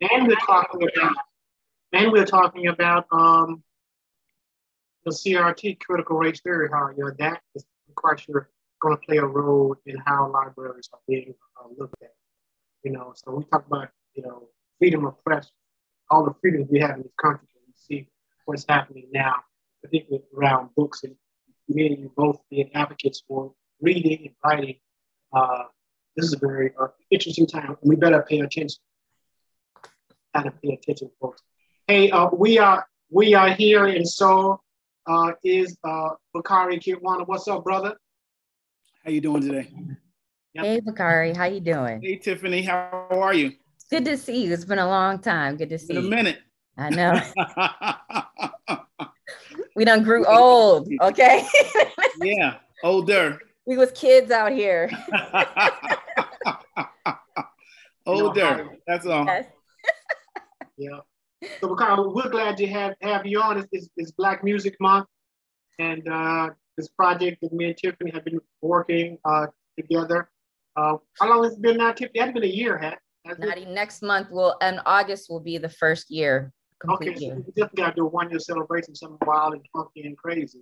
And we're talking about, and we're talking about um, the CRT, critical race theory, how you know, that is quite sure going to play a role in how libraries are being uh, looked at. You know, so we talk about, you know, freedom of press, all the freedoms we have in this country. And we see what's happening now, particularly around books. And me and you both being advocates for reading and writing. Uh, this is a very uh, interesting time, and we better pay attention. Kind of pay attention, folks. Hey, uh, we are we are here in Seoul. Uh, is uh, Bakari Kitwana. What's up, brother? How you doing today? Yep. Hey, Bakari. How you doing? Hey, Tiffany. How are you? Good to see you. It's been a long time. Good to see you. a minute. I know. we done grew old. Okay. yeah, older. We was kids out here. older. That's all. Yes. Yeah. So Bakari, we're glad to have have you on. It's, it's, it's Black Music Month, and uh, this project that me and Tiffany have been working uh, together. Uh, how long has it been now, Tiffany? Hasn't been a year, has Natty, next month will and August will be the first year. Okay, so we definitely got to do a one year celebration, something wild and funky and crazy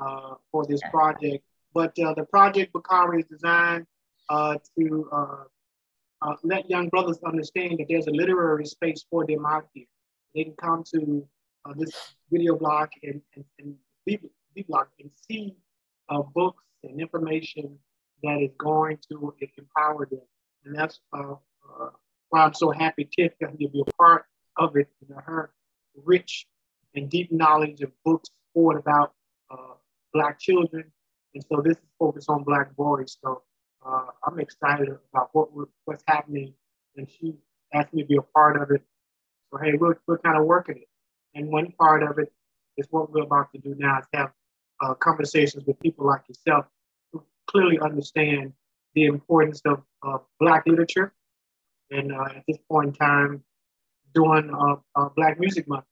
uh, for this project. But uh, the project Bakari is designed uh, to uh, uh, let young brothers understand that there's a literary space for them out here. They can come to uh, this video blog and, and, and blog and see books and information that is going to empower them. And that's uh, uh, why I'm so happy Tiff got to be a part of it. You know, her rich and deep knowledge of books forward about uh, Black children. And so this is focused on Black boys. So uh, I'm excited about what what's happening. And she asked me to be a part of it. So, hey, we're, we're kind of working it. And one part of it is what we're about to do now is have uh, conversations with people like yourself who clearly understand the importance of uh, Black literature. And uh, at this point in time, doing uh, uh, Black Music Month.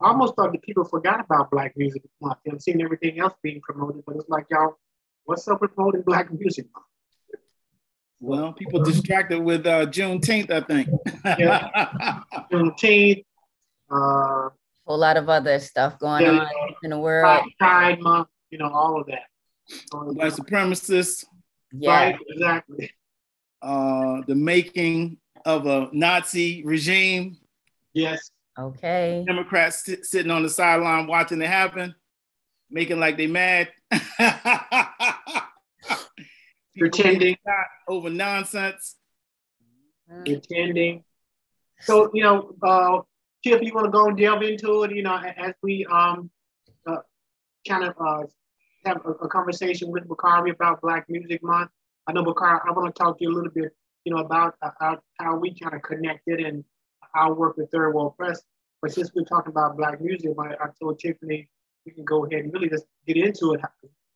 I almost thought that people forgot about Black Music Month. I'm seeing everything else being promoted, but it's like, y'all, what's up with promoting Black Music Month? Well, people distracted with uh, Juneteenth, I think. yeah. Juneteenth. Uh, whole lot of other stuff going yeah, on in the world. Pride Month, you know, all of that. White supremacists. Yeah. Right, exactly. Uh, the making of a Nazi regime. Yes. Okay. Democrats t- sitting on the sideline watching it happen, making like they mad. Pretending over nonsense. Pretending. So you know, uh, Chip, you want to go and delve into it? You know, as we um, uh, kind of uh, have a, a, conversation with Bakari about Black Music Month. I know Bakari. I want to talk to you a little bit, you know, about uh, how, how we kind of connected and our work with Third World Press. But since we're talking about Black music, I, I told Tiffany we can go ahead and really just get into it.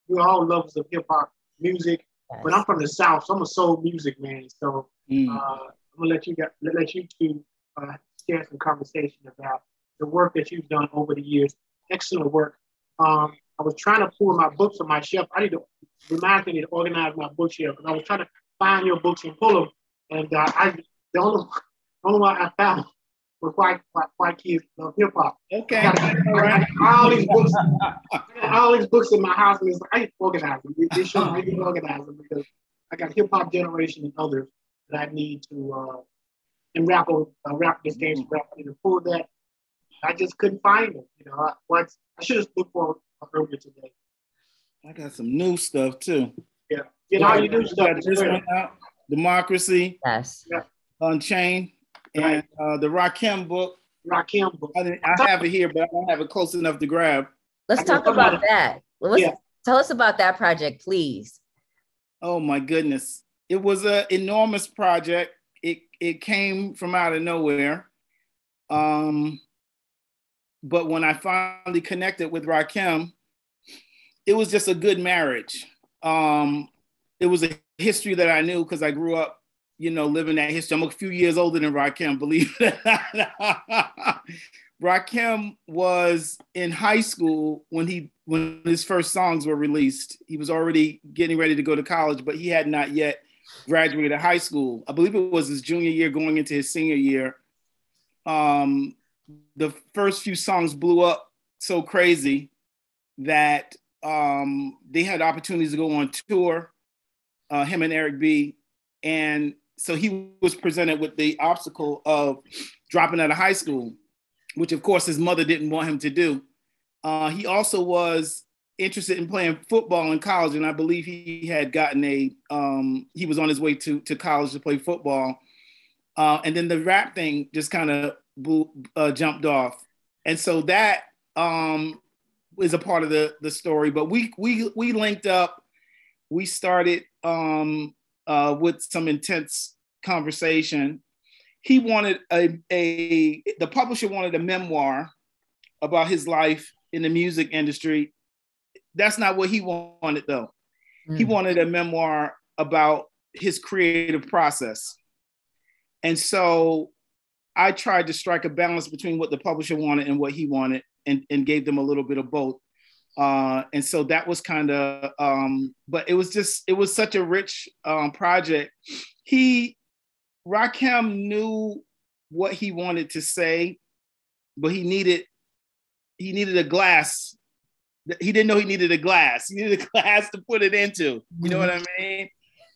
We're all lovers of hip hop music, but I'm from the South, so I'm a soul music man. So mm. uh, I'm gonna let you get, let you two uh, share some conversation about the work that you've done over the years. Excellent work. Um, I was trying to pull my books on my shelf. I need to remind me to organize my bookshelf because I was trying to find your books and pull them, and uh, I the only, the only one I found was white white, white kids love hip hop. Okay, got, all these books, all these books in my house, and it's like, I need to organize them. They should really organize them because I got hip hop generation and others that I need to uh, and rap uh, rap this game mm-hmm. rap to pull that. I just couldn't find it. You know, I, once I should have looked for it earlier today. I got some new stuff too. Yeah, you know, yeah, you do stuff. This one out, Democracy. Yes. Yeah. Unchained and uh, the Rakim book. Rakim book. I, I, have it here, but I don't have it close enough to grab. Let's talk about that. Let's yeah. tell us about that project, please. Oh my goodness. It was an enormous project it it came from out of nowhere. Um, but when I finally connected with Rakim, it was just a good marriage. Um, it was a history that I knew because I grew up, you know, living that history. I'm a few years older than Rakim, believe it. Rakim was in high school when he when his first songs were released. He was already getting ready to go to college, but he had not yet graduated high school. I believe it was his junior year going into his senior year um, the first few songs blew up so crazy that um, they had opportunities to go on tour, uh, him and Eric B. And so he was presented with the obstacle of dropping out of high school, which of course his mother didn't want him to do. Uh, he also was interested in playing football in college, and I believe he had gotten a um, he was on his way to to college to play football. Uh, and then the rap thing just kind of uh, jumped off, and so that um, is a part of the the story. But we we we linked up. We started um, uh, with some intense conversation. He wanted a, a the publisher wanted a memoir about his life in the music industry. That's not what he wanted though. Mm. He wanted a memoir about his creative process. And so I tried to strike a balance between what the publisher wanted and what he wanted and, and gave them a little bit of both. Uh, and so that was kind of, um, but it was just, it was such a rich um, project. He, Rakim knew what he wanted to say, but he needed, he needed a glass. He didn't know he needed a glass. He needed a glass to put it into. You know what I mean?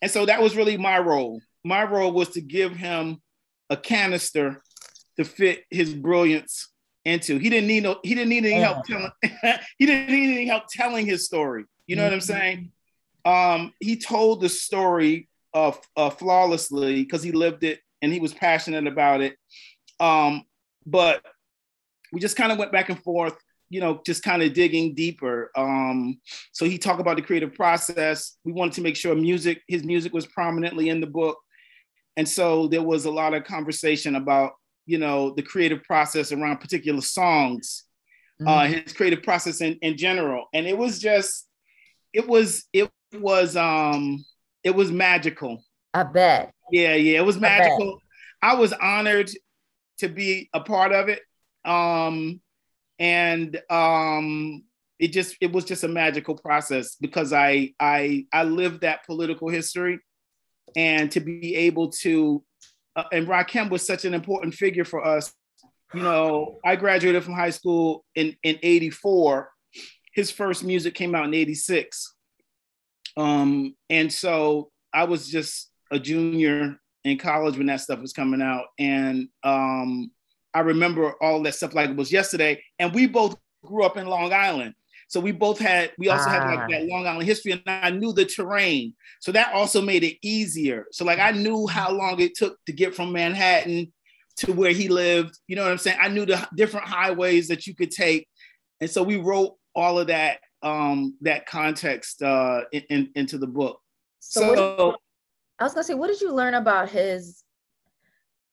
And so that was really my role. My role was to give him a canister to fit his brilliance into. He didn't need no, he didn't need any help telling he didn't need any help telling his story. You know mm-hmm. what I'm saying? Um, he told the story of uh, flawlessly because he lived it and he was passionate about it. Um, but we just kind of went back and forth, you know, just kind of digging deeper. Um, so he talked about the creative process. We wanted to make sure music, his music was prominently in the book. And so there was a lot of conversation about you know the creative process around particular songs uh, mm-hmm. uh his creative process in, in general. And it was just it was it was um it was magical. I bet. Yeah yeah it was magical. I, I was honored to be a part of it. Um and um it just it was just a magical process because i i i lived that political history. And to be able to uh, and Rakim was such an important figure for us. You know, I graduated from high school in, in 84. His first music came out in 86. Um, and so I was just a junior in college when that stuff was coming out. And um, I remember all that stuff like it was yesterday. And we both grew up in Long Island. So we both had, we also ah. had like ah. that Long Island history, and I knew the terrain. So that also made it easier. So like I knew how long it took to get from Manhattan to where he lived. You know what I'm saying? I knew the different highways that you could take, and so we wrote all of that um, that context uh, in, in, into the book. So, so I was gonna say, what did you learn about his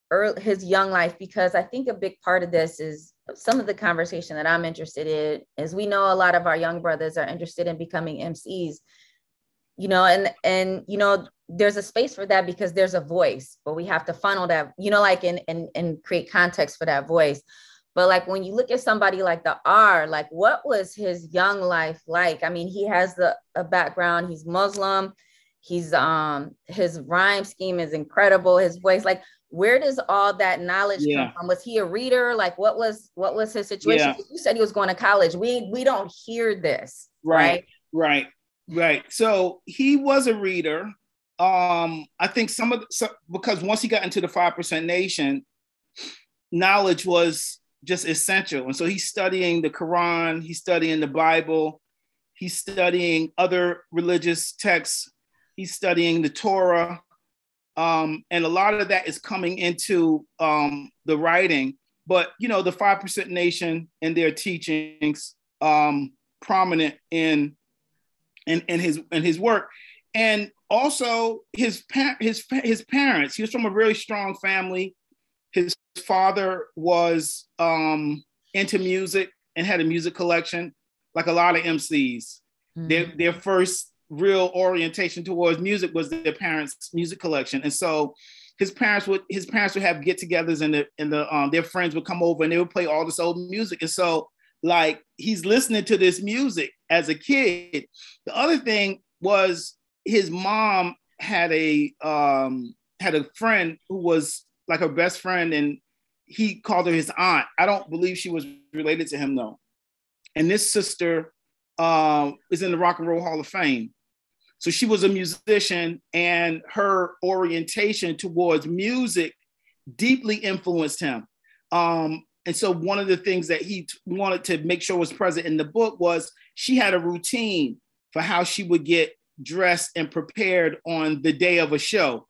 early, his young life? Because I think a big part of this is some of the conversation that I'm interested in is we know a lot of our young brothers are interested in becoming MCs, you know, and and you know, there's a space for that because there's a voice, but we have to funnel that, you know, like and and and create context for that voice. But like when you look at somebody like the R, like what was his young life like? I mean, he has the a background, he's Muslim, he's um his rhyme scheme is incredible, his voice, like where does all that knowledge yeah. come from? Was he a reader? Like what was what was his situation? Yeah. you said he was going to college. We we don't hear this right right? right, right. so he was a reader. Um i think some of the, so, because once he got into the 5% nation knowledge was just essential. And so he's studying the quran he's studying the bible he's studying other religious texts he's studying the torah um, and a lot of that is coming into um, the writing. But you know, the Five Percent Nation and their teachings um, prominent in in in his in his work, and also his pa- his his parents. He was from a really strong family. His father was um, into music and had a music collection, like a lot of MCs. Mm-hmm. Their their first real orientation towards music was their parents' music collection, and so his parents would his parents would have get-togethers, and the and the um, their friends would come over and they would play all this old music, and so like he's listening to this music as a kid. The other thing was his mom had a um, had a friend who was like her best friend, and he called her his aunt. I don't believe she was related to him though. And this sister uh, is in the Rock and Roll Hall of Fame. So she was a musician, and her orientation towards music deeply influenced him. Um, and so one of the things that he t- wanted to make sure was present in the book was she had a routine for how she would get dressed and prepared on the day of a show.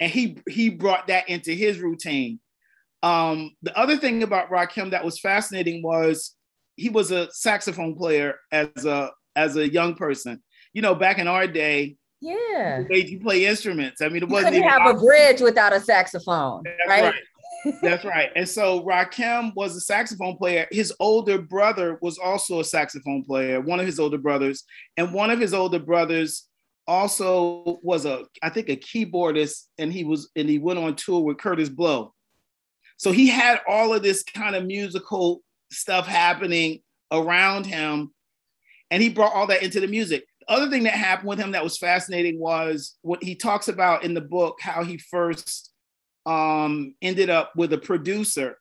And he he brought that into his routine. Um, the other thing about Rakim that was fascinating was he was a saxophone player as a as a young person. You know, back in our day, yeah, way you play instruments. I mean, it you wasn't couldn't have a bridge without a saxophone, That's right? right. That's right. And so Rakim was a saxophone player. His older brother was also a saxophone player, one of his older brothers. And one of his older brothers also was a, I think, a keyboardist, and he was, and he went on tour with Kurtis Blow. So he had all of this kind of musical stuff happening around him, and he brought all that into the music. The other thing that happened with him that was fascinating was what he talks about in the book, how he first um, ended up with a producer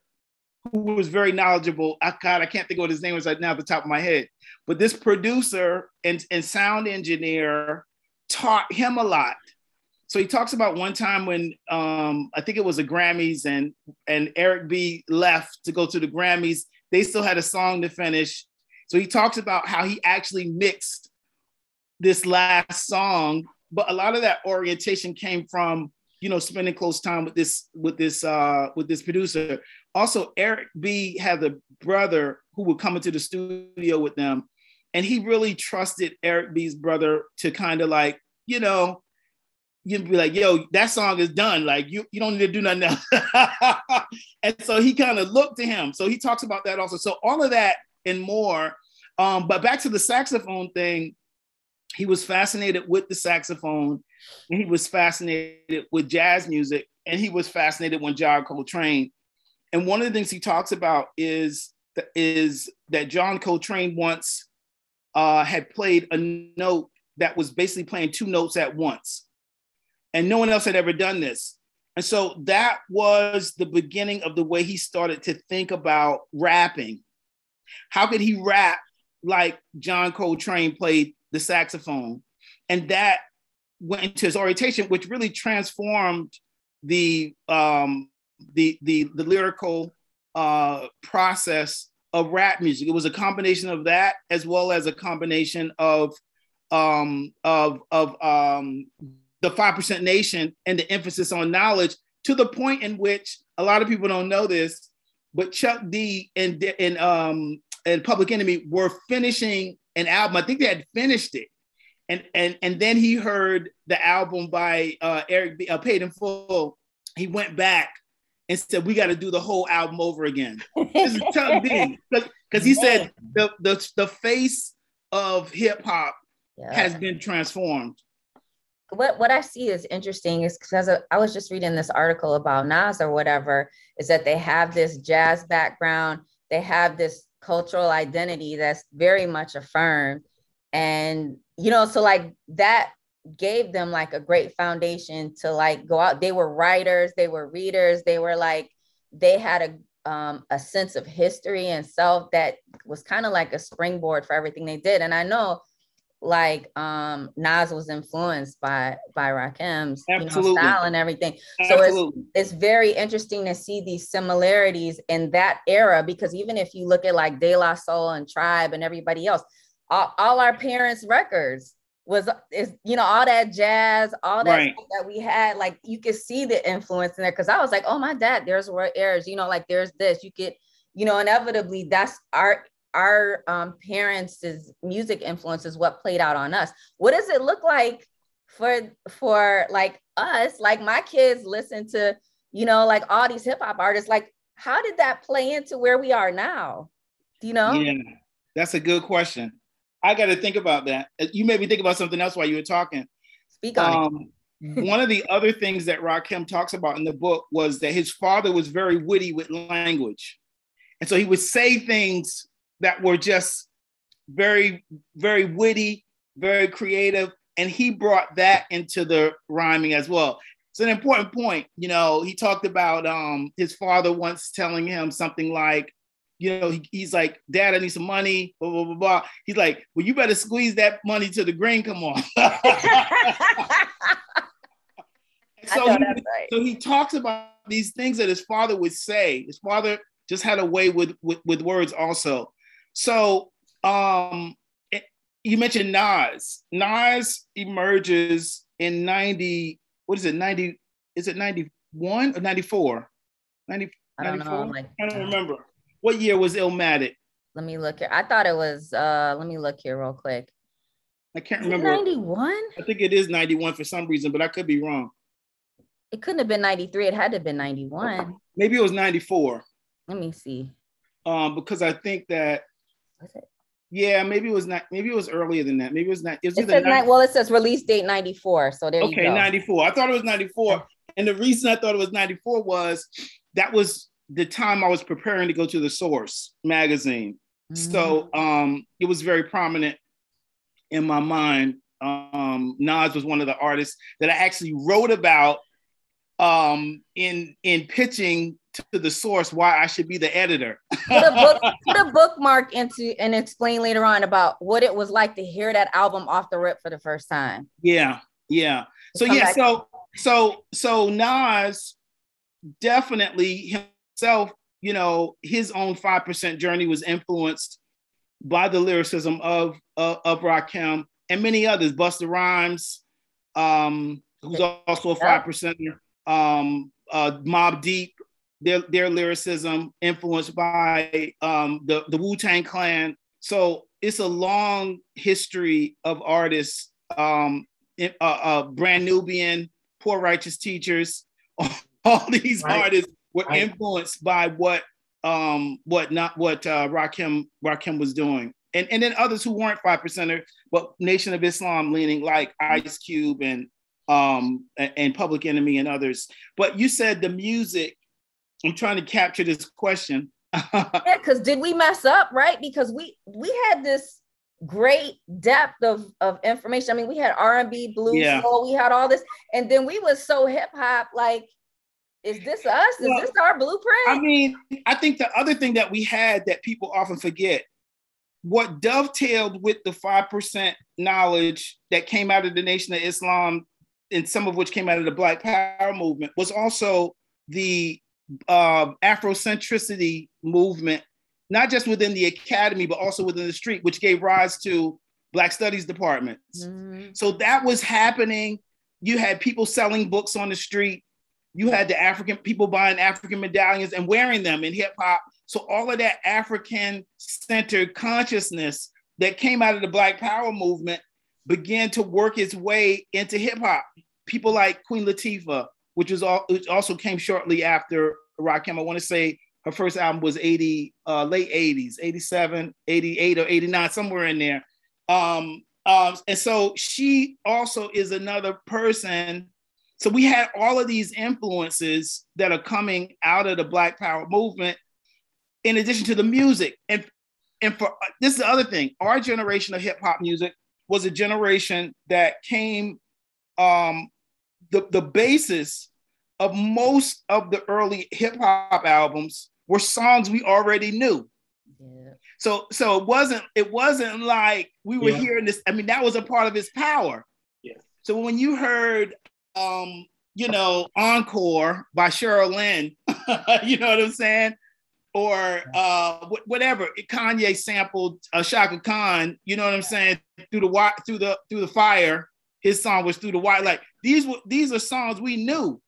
who was very knowledgeable. I God, I can't think of what his name was right now at the top of my head. But this producer and, and sound engineer taught him a lot. So he talks about one time when um, I think it was the Grammys and and Eric B left to go to the Grammys. They still had a song to finish. So he talks about how he actually mixed this last song, but a lot of that orientation came from you know spending close time with this with this uh with this producer. Also eric b had a brother who would come into the studio with them and he really trusted eric b's brother to kind of like you know you'd be like yo that song is done. Like you you don't need to do nothing else. And so he kind of looked to him. So he talks about that also. So all of that and more um but back to the saxophone thing he was fascinated with the saxophone and he was fascinated with jazz music and he was fascinated with John Coltrane. And one of the things he talks about is, is that John Coltrane once uh, had played a note that was basically playing two notes at once. And no one else had ever done this. And so that was the beginning of the way he started to think about rapping. How could he rap like John Coltrane played the saxophone? And that went into his orientation, which really transformed the um, the, the the lyrical uh, process of rap music. It was a combination of that as well as a combination of um, of of um, the five percent nation and the emphasis on knowledge to the point in which a lot of people don't know this, but Chuck D and and um, and Public Enemy were finishing an album. I think they had finished it and and and then he heard the album by uh, Eric B, uh, Paid in Full. He went back and said, "We got to do the whole album over again." This is Chuck D because he said the the the face of hip hop yeah. has been transformed. What what I see is interesting is because I was just reading this article about Nas or whatever, is that they have this jazz background, they have this cultural identity that's very much affirmed. And you know so like that gave them like a great foundation to like go out. They were writers they were readers they were like they had a um, a sense of history and self that was kind of like a springboard for everything they did. And i know like um Nas was influenced by by Rakim's you know, style and everything. Absolutely. So it's it's very interesting to see these similarities in that era because even if you look at like De La Soul and Tribe and everybody else, all, all our parents' records was is you know all that jazz, all that right. that we had. Like you could see the influence in there because I was like, oh my dad, there's where airs, you know, like there's this. You could, you know, inevitably that's our our um, parents' music influence is what played out on us. What does it look like for for like us? Like my kids listen to, you know, like all these hip hop artists. Like, how did that play into where we are now? Do you know? Yeah, that's a good question. I got to think about that. Uh, you made me think about something else while you were talking. Speak on um, it. one of the other things that Rakim talks about in the book was that his father was very witty with language. And so he would say things that were just very, very witty, very creative. And he brought that into the rhyming as well. it's an important point. You know, he talked about um, his father once telling him something like, you know, he, he's like, Dad, I need some money, blah, blah, blah, blah. He's like, well, you better squeeze that money to the green come on. so, he, right. so he talks about these things that his father would say. His father just had a way with, with, with words also. So um, it, you mentioned Nas. Nas emerges in 90, what is it, 90, is it 91 or 94? 90, I don't 94? know. Like, I don't remember. What year was Illmatic? Let me look here. I thought it was, uh, let me look here real quick. I can't remember. 91? I think it is 91 for some reason, but I could be wrong. It couldn't have been 93. It had to have been 91. Maybe it was 94. Let me see. Um, because I think that was it? Yeah, maybe it was not. Maybe it was earlier than that. Maybe it was not. It, was it says 90, well, it says release date ninety four. So there you go. okay, ninety four. I thought it was ninety four, and the reason I thought it was ninety four was that was the time I was preparing to go to the Source magazine. Mm-hmm. So um, it was very prominent in my mind. Um, Nas was one of the artists that I actually wrote about um, in in pitching to the source why I should be the editor. put, a book, put a bookmark into and explain later on about what it was like to hear that album off the rip for the first time. Yeah, yeah. So yeah, so so so Nas definitely himself, you know, his own five percent journey was influenced by the lyricism of of, of Rakim and many others. Busta Rhymes, um, who's also a five percenter. Um, uh, Mobb Deep, their their lyricism influenced by um, the the Wu Tang Clan. So it's a long history of artists, um, uh, uh, Brand Nubian, Poor Righteous Teachers. All these right. artists were right. influenced by what um, what not what uh, Rakim Rakim was doing, and and then others who weren't five percenter, but Nation of Islam leaning like Ice Cube and um, and Public Enemy and others. But you said the music I'm trying to capture this question. yeah, because did we mess up, right? Because we we had this great depth of of information. I mean, we had R&B, blues, yeah. soul, we had all this, and then we was so hip hop. Like, is this us? Is well, this our blueprint? I mean, I think the other thing that we had that people often forget, what dovetailed with the five percent knowledge that came out of the Nation of Islam, and some of which came out of the Black Power movement, was also the uh, Afrocentricity movement, not just within the academy, but also within the street, which gave rise to Black Studies departments. Mm-hmm. So that was happening. You had people selling books on the street. You had the African people buying African medallions and wearing them in hip hop. So all of that African centered consciousness that came out of the Black Power movement began to work its way into hip hop. People like Queen Latifah, which was all, which also came shortly after Rakim. I want to say her first album was 80, uh, late 80s, 87, 88 or 89, somewhere in there. Um, um, and so she also is another person. So we had all of these influences that are coming out of the Black Power movement, in addition to the music. And and for this is the other thing, our generation of hip hop music was a generation that came um, the, the basis of most of the early hip hop albums were songs we already knew. Yeah. So so it wasn't it wasn't like we were yeah. hearing this. I mean, that was a part of his power. Yeah. So when you heard um, you know, Encore by Cheryl Lynn, you know what I'm saying? Or uh, whatever Kanye sampled uh, Chaka Khan, you know what I'm saying? Through the through the through the fire, his song was through the wire. Like these were these are songs we knew.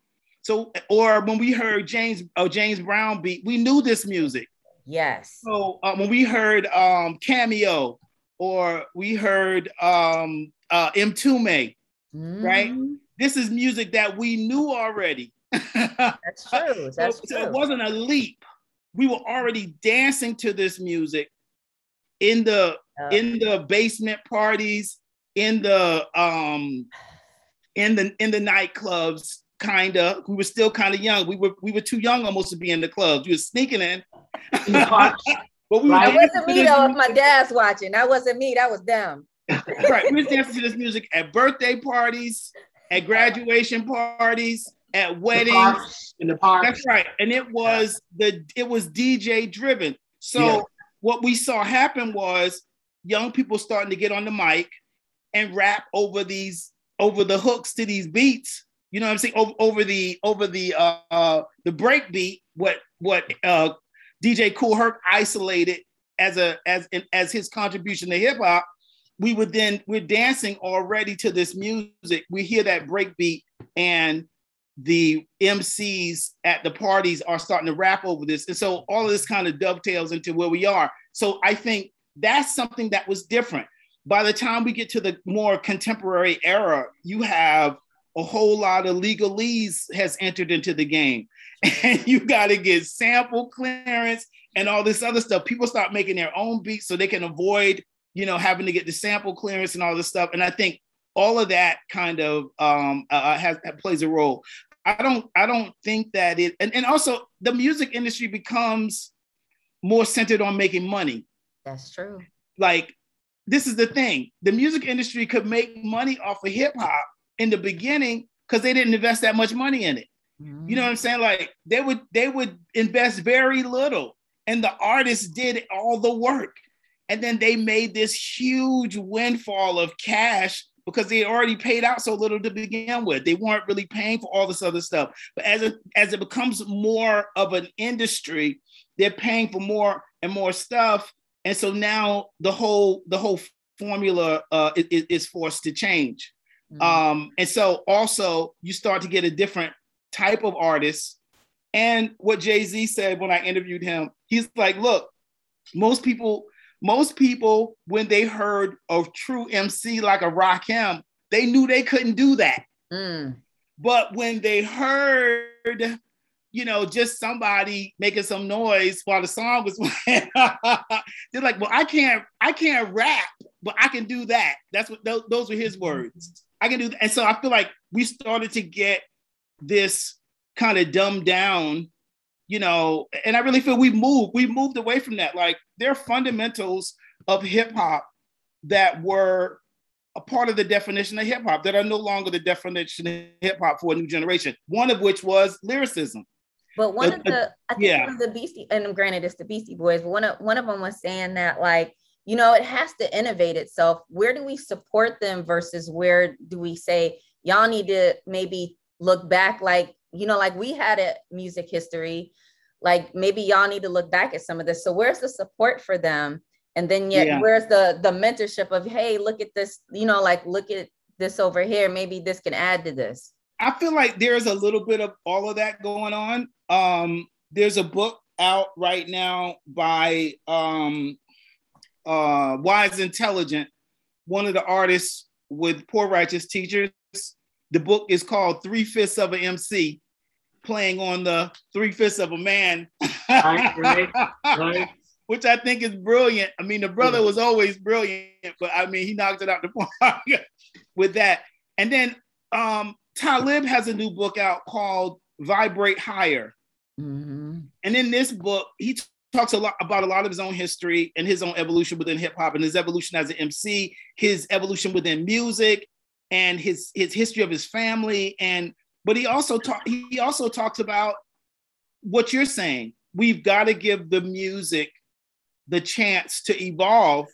So, or when we heard James oh James Brown beat, we knew this music. Yes. So uh, when we heard um, Cameo, or we heard um, uh, Mtume, mm. right? This is music that we knew already. That's true. That's so, true. So it wasn't a leap. We were already dancing to this music in the in the basement parties, in the um, in the in the nightclubs, kind of. We were still kind of young. We were we were too young almost to be in the clubs. We were sneaking in. but we were that wasn't me though. If my dad's watching, that wasn't me. That was them. right. We were dancing to this music at birthday parties. at graduation parties, at weddings. In the park. That's right. And it was the it was DJ driven. So yeah. what we saw happen was young people starting to get on the mic and rap over these over the hooks to these beats. You know what I'm saying? Over, over the over the uh, uh the break beat, what what uh DJ Kool Herc isolated as a as in as his contribution to hip hop, we would then we're dancing already to this music. We hear that break beat and the MCs at the parties are starting to rap over this. And so all of this kind of dovetails into where we are. So I think that's something that was different. By the time we get to the more contemporary era, you have a whole lot of legalese has entered into the game. And you got to get sample clearance and all this other stuff. People start making their own beats so they can avoid, you know, having to get the sample clearance and all this stuff. And I think all of that kind of um, uh, uh has plays a role. I don't I don't think that it and, and also the music industry becomes more centered on making money. That's true. Like this is the thing. The music industry could make money off of hip hop in the beginning because they didn't invest that much money in it. Mm-hmm. You know what I'm saying? Like they would they would invest very little and the artists did all the work. And then they made this huge windfall of cash because they already paid out so little to begin with. They weren't really paying for all this other stuff. But as it as it becomes more of an industry, they're paying for more and more stuff. And so now the whole the whole formula uh, is, is forced to change. Mm-hmm. Um, and so also you start to get a different type of artist. And what Jay Z said when I interviewed him, he's like, "Look, most people most people, when they heard of true MC like a Rakim, they knew they couldn't do that. Mm. But when they heard, you know, just somebody making some noise while the song was playing, they're like, "Well, I can't, I can't rap, but I can do that." That's what those, those were his words. I can do that. And so I feel like we started to get this kind of dumbed down you know, and I really feel we've moved, we've moved away from that. Like there are fundamentals of hip hop that were a part of the definition of hip hop that are no longer the definition of hip hop for a new generation. One of which was lyricism. But one uh, of the, I think yeah. one of the Beastie, and granted it's the Beastie Boys, but one of one of them was saying that like, you know, it has to innovate itself. Where do we support them versus where do we say y'all need to maybe look back like you know, like we had a music history, like maybe y'all need to look back at some of this. So where's the support for them? And then yet yeah. where's the the mentorship of hey, look at this, you know, like look at this over here. Maybe this can add to this. I feel like there's a little bit of all of that going on. Um, there's a book out right now by um, uh, Wise Intelligent, one of the artists with Poor Righteous Teachers. The book is called Three Fifths of an MC, playing on the three fifths of a man. right, right, right. Which I think is brilliant. I mean, the brother was always brilliant, but I mean, he knocked it out the park with that. And then um, Talib has a new book out called Vibrate Higher. Mm-hmm. And in this book, he t- talks a lot about a lot of his own history and his own evolution within hip hop and his evolution as an MC, his evolution within music, and his his history of his family. And but he also talk, he also talks about what you're saying. We've got to give the music the chance to evolve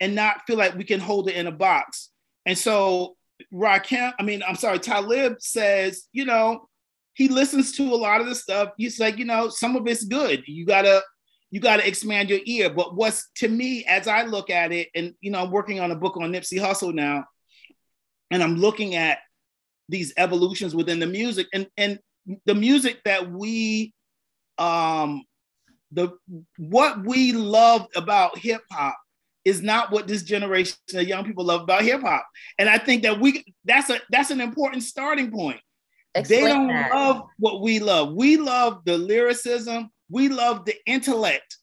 and not feel like we can hold it in a box. And so Rakim, I mean, I'm sorry, Talib says, you know, he listens to a lot of the stuff. He's like, you know, some of it's good. You gotta, you gotta expand your ear. But what's to me, as I look at it, and you know, I'm working on a book on Nipsey Hussle now, and I'm looking at these evolutions within the music and and the music that we um the what we love about hip hop is not what this generation of young people love about hip hop. And I think that we that's a that's an important starting point. Explain they don't that. love what we love. We love the lyricism, we love the intellect,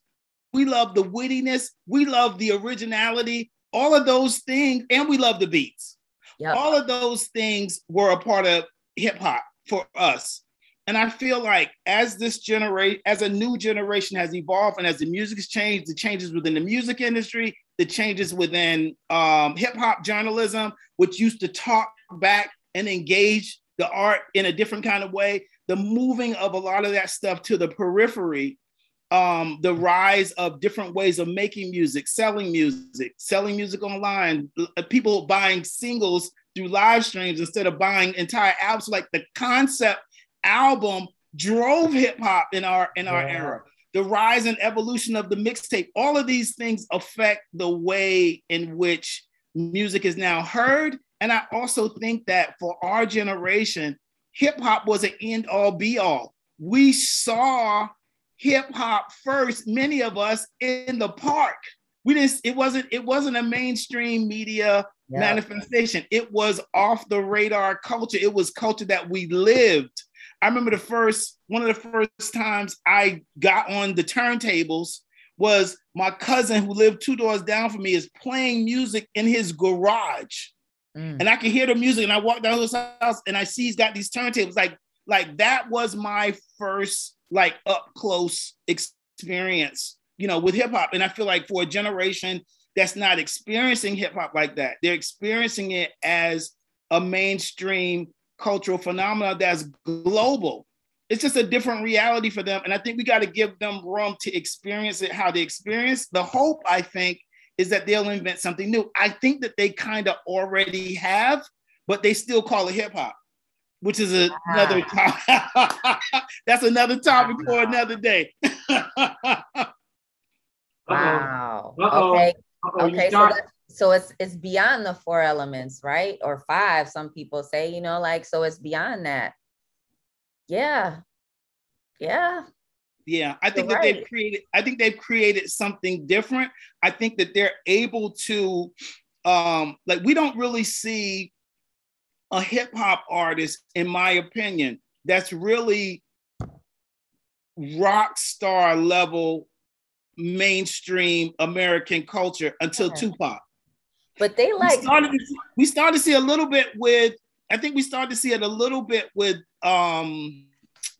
we love the wittiness, we love the originality, all of those things, and we love the beats. Yep. All of those things were a part of hip hop for us. And I feel like as this generation, as a new generation has evolved and as the music has changed, the changes within the music industry, the changes within um, hip hop journalism, which used to talk back and engage the art in a different kind of way. The moving of a lot of that stuff to the periphery, um, the rise of different ways of making music, selling music, selling music online, uh, people buying singles through live streams instead of buying entire albums. Like the concept album drove hip hop in our in our yeah. era. The rise and evolution of the mixtape, all of these things affect the way in which music is now heard. And I also think that for our generation, hip hop was an end all be all. We saw hip hop first, many of us in the park. We didn't, it wasn't, it wasn't a mainstream media yeah. manifestation. It was off the radar culture. It was culture that we lived. I remember the first one of the first times I got on the turntables was my cousin who lived two doors down from me is playing music in his garage. Mm. And I can hear the music and I walk down his house and I see he's got these turntables. Like, like that was my first like up close experience, you know, with hip hop. And I feel like for a generation that's not experiencing hip hop like that, they're experiencing it as a mainstream cultural phenomenon that's global. It's just a different reality for them. And I think we got to give them room to experience it how they experience. The hope, I think, is that they'll invent something new. I think that they kind of already have, but they still call it hip hop, which is a, another topic. That's another topic for another day. wow. Uh-oh. Okay. Uh-oh, okay. So so it's it's beyond the four elements right or five some people say you know like so it's beyond that yeah yeah yeah i think You're that right. they've created i think they've created something different i think that they're able to um like we don't really see a hip hop artist in my opinion that's really rock star level mainstream american culture until tupac. But they like we started, to, we started to see a little bit with I think we started to see it a little bit with um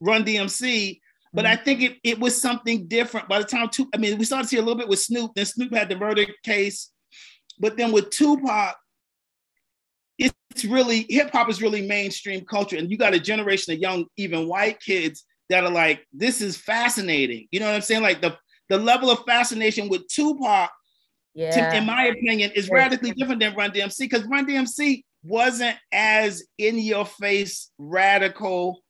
Run DMC, but mm-hmm. I think it, it was something different. By the time two, I mean, we started to see a little bit with Snoop, then Snoop had the murder case, but then with Tupac, it's really hip hop is really mainstream culture, and you got a generation of young, even white kids that are like, this is fascinating. You know what I'm saying? Like the the level of fascination with Tupac yeah. to, in my opinion, is radically different than Run DMC because Run DMC wasn't as in your face radical.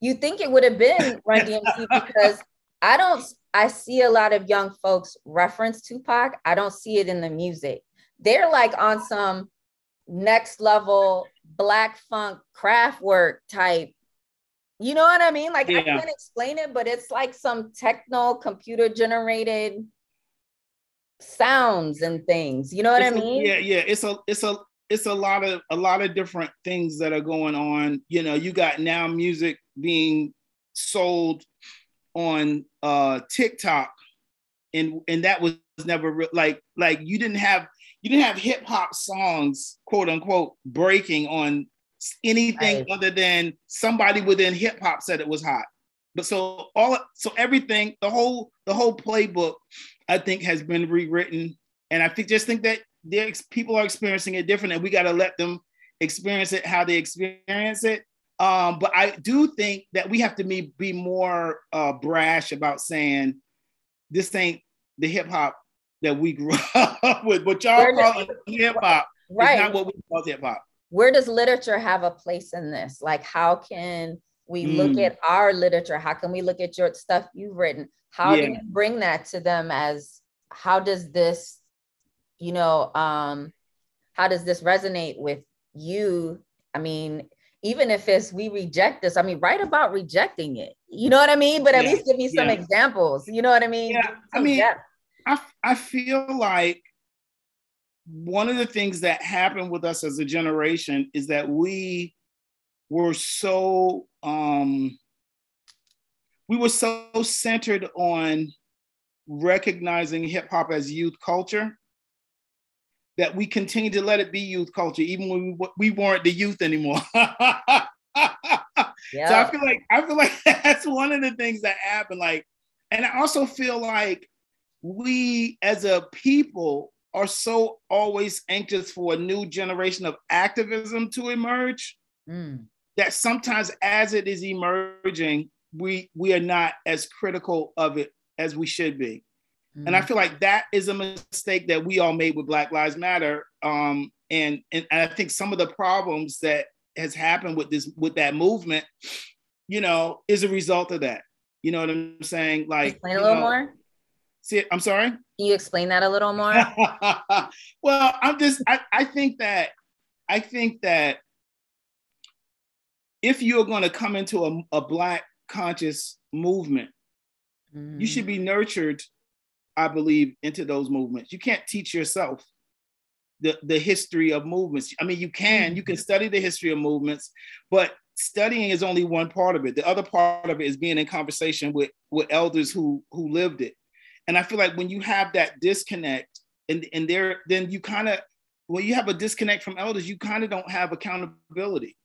You think it would have been Run DMC because I don't, I see a lot of young folks reference Tupac. I don't see it in the music. They're like on some next level black funk Kraftwerk type you know what I mean? Like yeah. I can't explain it, but it's like some techno computer generated sounds and things. You know what it's I mean? A, yeah, yeah. It's a it's a it's a lot of a lot of different things that are going on. You know, you got now music being sold on uh TikTok, and and that was never re- like like you didn't have you didn't have hip hop songs quote unquote breaking on anything right. other than somebody within hip hop said it was hot. But so all so everything the whole the whole playbook I think has been rewritten, and I think just think that there people are experiencing it different, and we got to let them experience it how they experience it. Um, but I do think that we have to be, be more uh, brash about saying this ain't the hip hop that we grew up with. What y'all call hip hop right. is not what we call hip hop. Where does literature have a place in this? Like, how can we mm. look at our literature? How can we look at your stuff you've written? How yeah. do you bring that to them as how does this, you know, um, how does this resonate with you? I mean, even if it's we reject this, I mean, write about rejecting it. You know what I mean? But at yeah. least give me some yeah. examples. You know what I mean? Yeah. I mean, I, I feel like one of the things that happened with us as a generation is that we were so um, we were so centered on recognizing hip hop as youth culture that we continued to let it be youth culture even when we, we weren't the youth anymore. yeah. So I feel like I feel like that's one of the things that happened. Like, and I also feel like we as a people are so always anxious for a new generation of activism to emerge mm. that sometimes as it is emerging, we we are not as critical of it as we should be. Mm. And I mm. feel like that is a mistake that we all made with Black Lives Matter. Um, and, and I think some of the problems that has happened with this with that movement, you know, is a result of that. You know what I'm saying? Like explain a little know, more. See, I'm sorry. Can you explain that a little more? well, I'm just I, I think that I think that if you're going to come into a, a black conscious movement, mm. you should be mm. nurtured, I believe, into those movements. You can't teach yourself the, the history of movements. I mean, you can, you can mm-hmm. study the history of movements, but studying is only one part of it. The other part of it is being in conversation with, with elders who who lived it. And I feel like when you have that disconnect and, and there, then you kind of when you have a disconnect from elders, you kind of don't have accountability.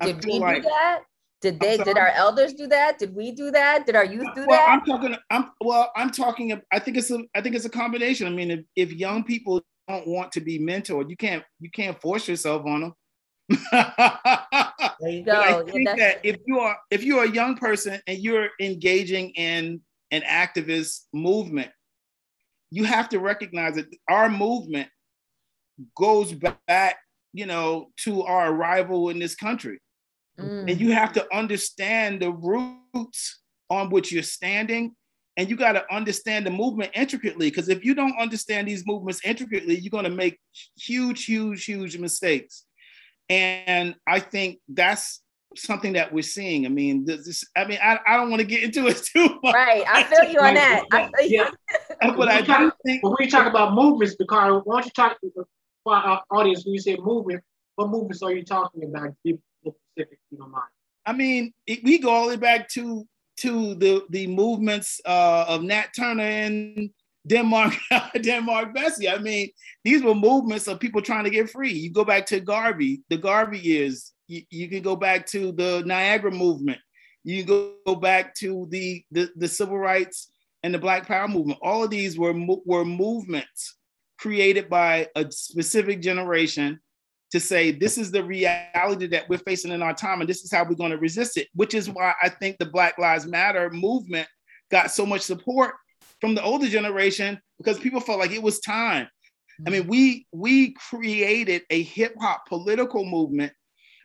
Did we like, do that? Did they? Did our elders do that? Did we do that? Did our youth do well, that? I'm talking. I'm well. I'm talking. I think it's a. I think it's a combination. I mean, if, if young people don't want to be mentored, you can't. You can't force yourself on them. there you go. I think yeah, that if you are if you're a young person and you're engaging in an activist movement, you have to recognize that our movement goes back, you know, to our arrival in this country. Mm. And you have to understand the roots on which you're standing. And you got to understand the movement intricately. Because if you don't understand these movements intricately, you're going to make huge, huge, huge mistakes. And I think that's something that we're seeing. I mean, this, I mean, I, I don't want to get into it too much. Right. I feel you on that. I feel you. Yeah. but I talk, think when we talk about movements, because why don't you talk for our audience when you say movement, what movements are you talking about? Be specific, you don't mind. I mean, it, we go all the way back to to the the movements uh, of Nat Turner and Denmark, Denmark Vesey. I mean, these were movements of people trying to get free. You go back to Garvey, the Garvey years. You, you can go back to the Niagara movement. You go, go back to the, the the civil rights and the Black Power movement. All of these were were movements created by a specific generation to say this is the reality that we're facing in our time and this is how we're going to resist it which is why i think the black lives matter movement got so much support from the older generation because people felt like it was time i mm. mean we we created a hip hop political movement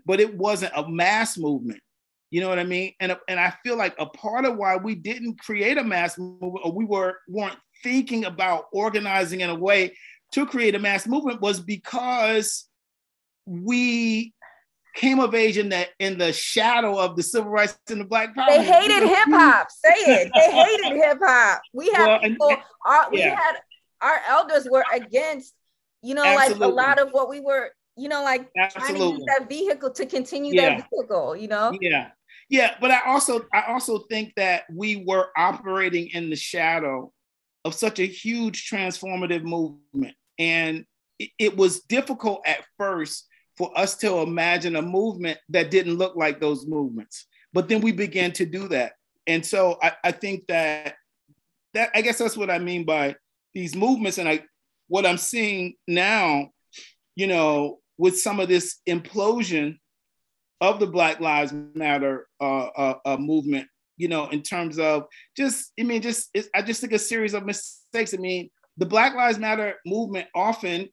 but it wasn't a mass movement you know what i mean and and i feel like a part of why we didn't create a mass movement or we were weren't thinking about organizing in a way to create a mass movement was because we came of age in the in the shadow of the civil rights and the black power. They hated hip hop. Say it. They hated hip hop. We had well, people. And, our, we yeah. had our elders were against. You know, Absolutely. like a lot of what we were. You know, like Absolutely. trying to use that vehicle to continue yeah. that vehicle. You know. Yeah. Yeah, but I also I also think that we were operating in the shadow of such a huge transformative movement. And it, it was difficult at first for us to imagine a movement that didn't look like those movements. But then we began to do that. And so I, I think that that I guess that's what I mean by these movements. And I what I'm seeing now, you know, with some of this implosion of the Black Lives Matter uh, uh, uh, movement, you know, in terms of just, I mean, just, I just think a series of mistakes. I mean, the Black Lives Matter movement often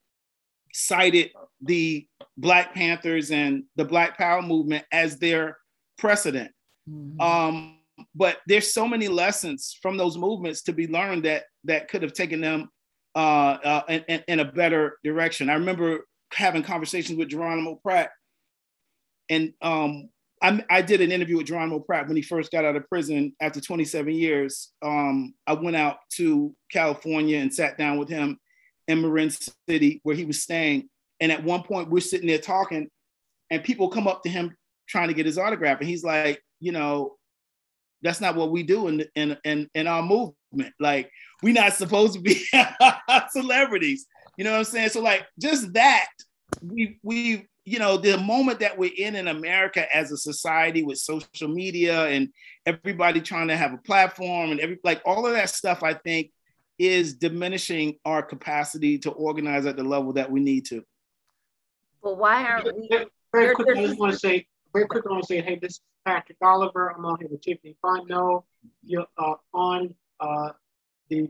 cited the Black Panthers and the Black Power movement as their precedent. Mm-hmm. Um, but there's so many lessons from those movements to be learned that that could have taken them uh, uh, in, in, a better direction. I remember having conversations with Geronimo Pratt, and um, I, I, did an interview with Geronimo Pratt when he first got out of prison after 27 years. Um, I went out to California and sat down with him in Marin City where he was staying. And at one point, we're sitting there talking, and people come up to him trying to get his autograph. And he's like, you know, that's not what we do in, in, in, in our movement. Like, we're not supposed to be celebrities. You know what I'm saying? So, like, just that, we, we you know, the moment that we're in in America as a society with social media and everybody trying to have a platform and every like all of that stuff, I think is diminishing our capacity to organize at the level that we need to. Well, why aren't we? Very quickly, I just want to say, very quickly, I want to say, hey, this is Patrick Oliver. I'm on here with Tiffany Fontenot. You're uh, on uh, the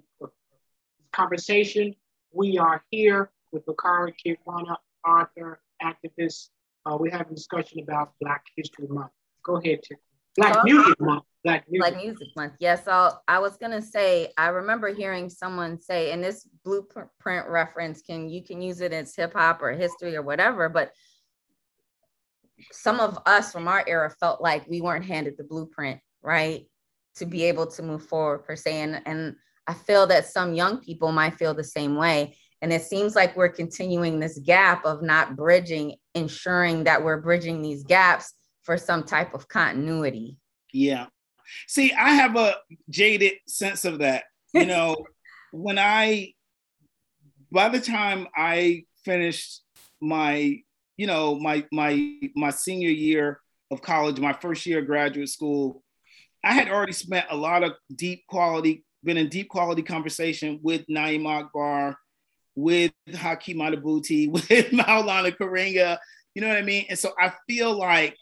conversation. We are here with Bakari Kitwana, author, activist. Uh, we have a discussion about Black History Month. Go ahead, Tiffany. Black Music Month. Black Music. Black Music Month. Yes, so I was gonna say I remember hearing someone say, and this blueprint reference can you can use it as hip hop or history or whatever, but some of us from our era felt like we weren't handed the blueprint, right, to be able to move forward per se. And, and I feel that some young people might feel the same way. And it seems like we're continuing this gap of not bridging, ensuring that we're bridging these gaps for some type of continuity. Yeah. See, I have a jaded sense of that. You know, when I, by the time I finished my you know, my my my senior year of college, my first year of graduate school, I had already spent a lot of deep quality, been in deep quality conversation with Na'im Akbar, with Haki Madhubuti, with Maulana Karenga, you know what I mean? And so I feel like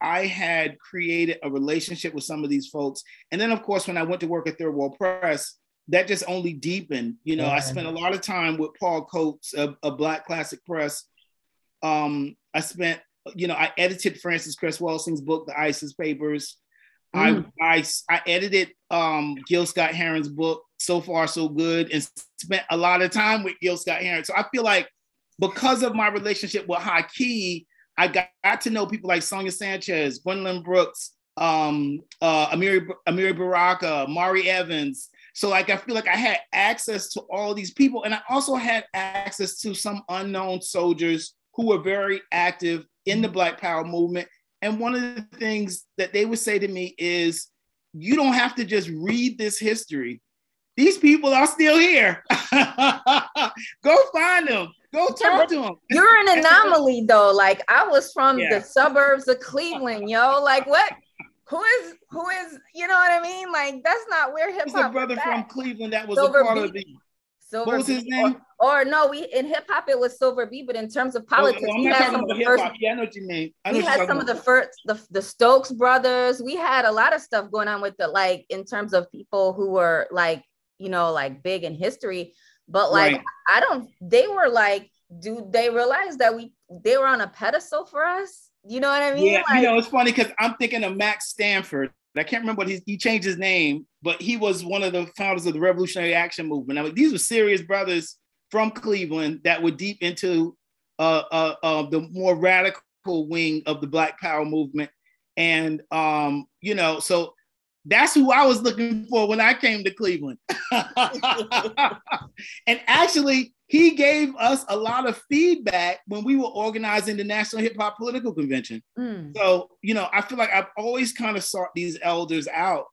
I had created a relationship with some of these folks. And then, of course, when I went to work at Third World Press, that just only deepened. You know, yeah. I spent a lot of time with Paul Coates of, Black Classic Press, um, I spent, you know, I edited Frances Cress Welsing's book, The ISIS Papers. Mm. I, I I edited um, Gil Scott Heron's book, So Far So Good, and spent a lot of time with Gil Scott Heron. So I feel like because of my relationship with Haki, I got, got to know people like Sonia Sanchez, Gwendolyn Brooks, um, uh, Amiri, Amiri Baraka, Mari Evans. So like I feel like I had access to all these people, and I also had access to some unknown soldiers who were very active in the Black Power movement. And one of the things that they would say to me is, you don't have to just read this history. These people are still here. Go find them. Go talk to them. You're an anomaly, though. Like I was from yeah. the suburbs of Cleveland, yo. Like what? Who is who is? You know what I mean? Like that's not where hip hop. a brother from Cleveland that was Silver a part of the Silver what was his name? Or, or no, we in hip hop it was Silver B, but in terms of oh, oh, politics, oh, we had some of the first. Yeah, I know what you mean. we had some of the first, the, the Stokes brothers. We had a lot of stuff going on with the like in terms of people who were like you know like big in history, but like right. I don't. They were like, do they realize that we they were on a pedestal for us? You know what I mean? Yeah, like, you know it's funny because I'm thinking of Max Stanford. I can't remember what he, he changed his name, but he was one of the founders of the Revolutionary Action Movement. I mean, these were serious brothers from Cleveland that were deep into uh, uh, uh, the more radical wing of the Black Power movement. And, um, you know, so that's who I was looking for when I came to Cleveland. and actually, he gave us a lot of feedback when we were organizing the National Hip Hop Political Convention. Mm. So, you know, I feel like I've always kind of sought these elders out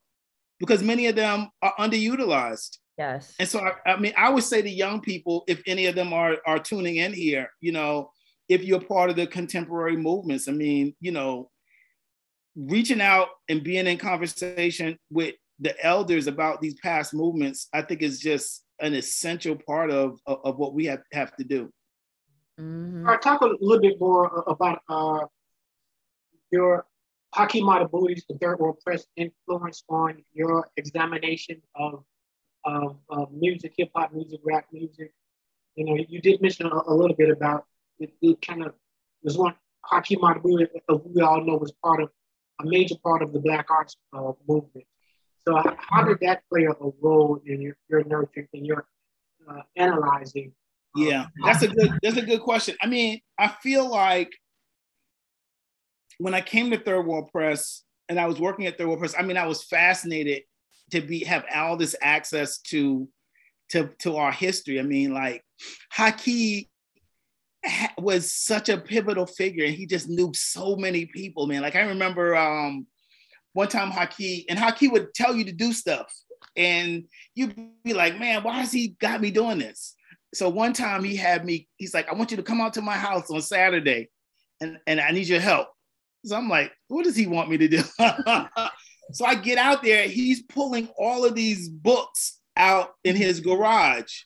because many of them are underutilized. Yes. And so, I, I mean, I would say to young people, if any of them are, are tuning in here, you know, if you're part of the contemporary movements, I mean, you know, reaching out and being in conversation with the elders about these past movements, I think is just an essential part of, of, of what we have, have to do. Mm-hmm. Right, talk a little bit more about uh, your Haki Madhubuti's the Third World Press influence on your examination of, of, of music, hip hop music, rap music. You know, you did mention a, a little bit about it, it kind of was one Haki Madhubuti, we all know, was part of a major part of the Black arts uh, movement. So how did that play a role in your, your nurturing and your uh, analyzing? Yeah, that's a good that's a good question. I mean, I feel like when I came to Third World Press and I was working at Third World Press, I mean, I was fascinated to be have all this access to to to our history. I mean, like Haki was such a pivotal figure, and he just knew so many people, man. Like I remember um, one time Haki, and Haki would tell you to do stuff, and you'd be like, man, why has he got me doing this? So one time he had me, he's like, I want you to come out to my house on Saturday, and, and I need your help. So I'm like, what does he want me to do? so I get out there, he's pulling all of these books out in his garage.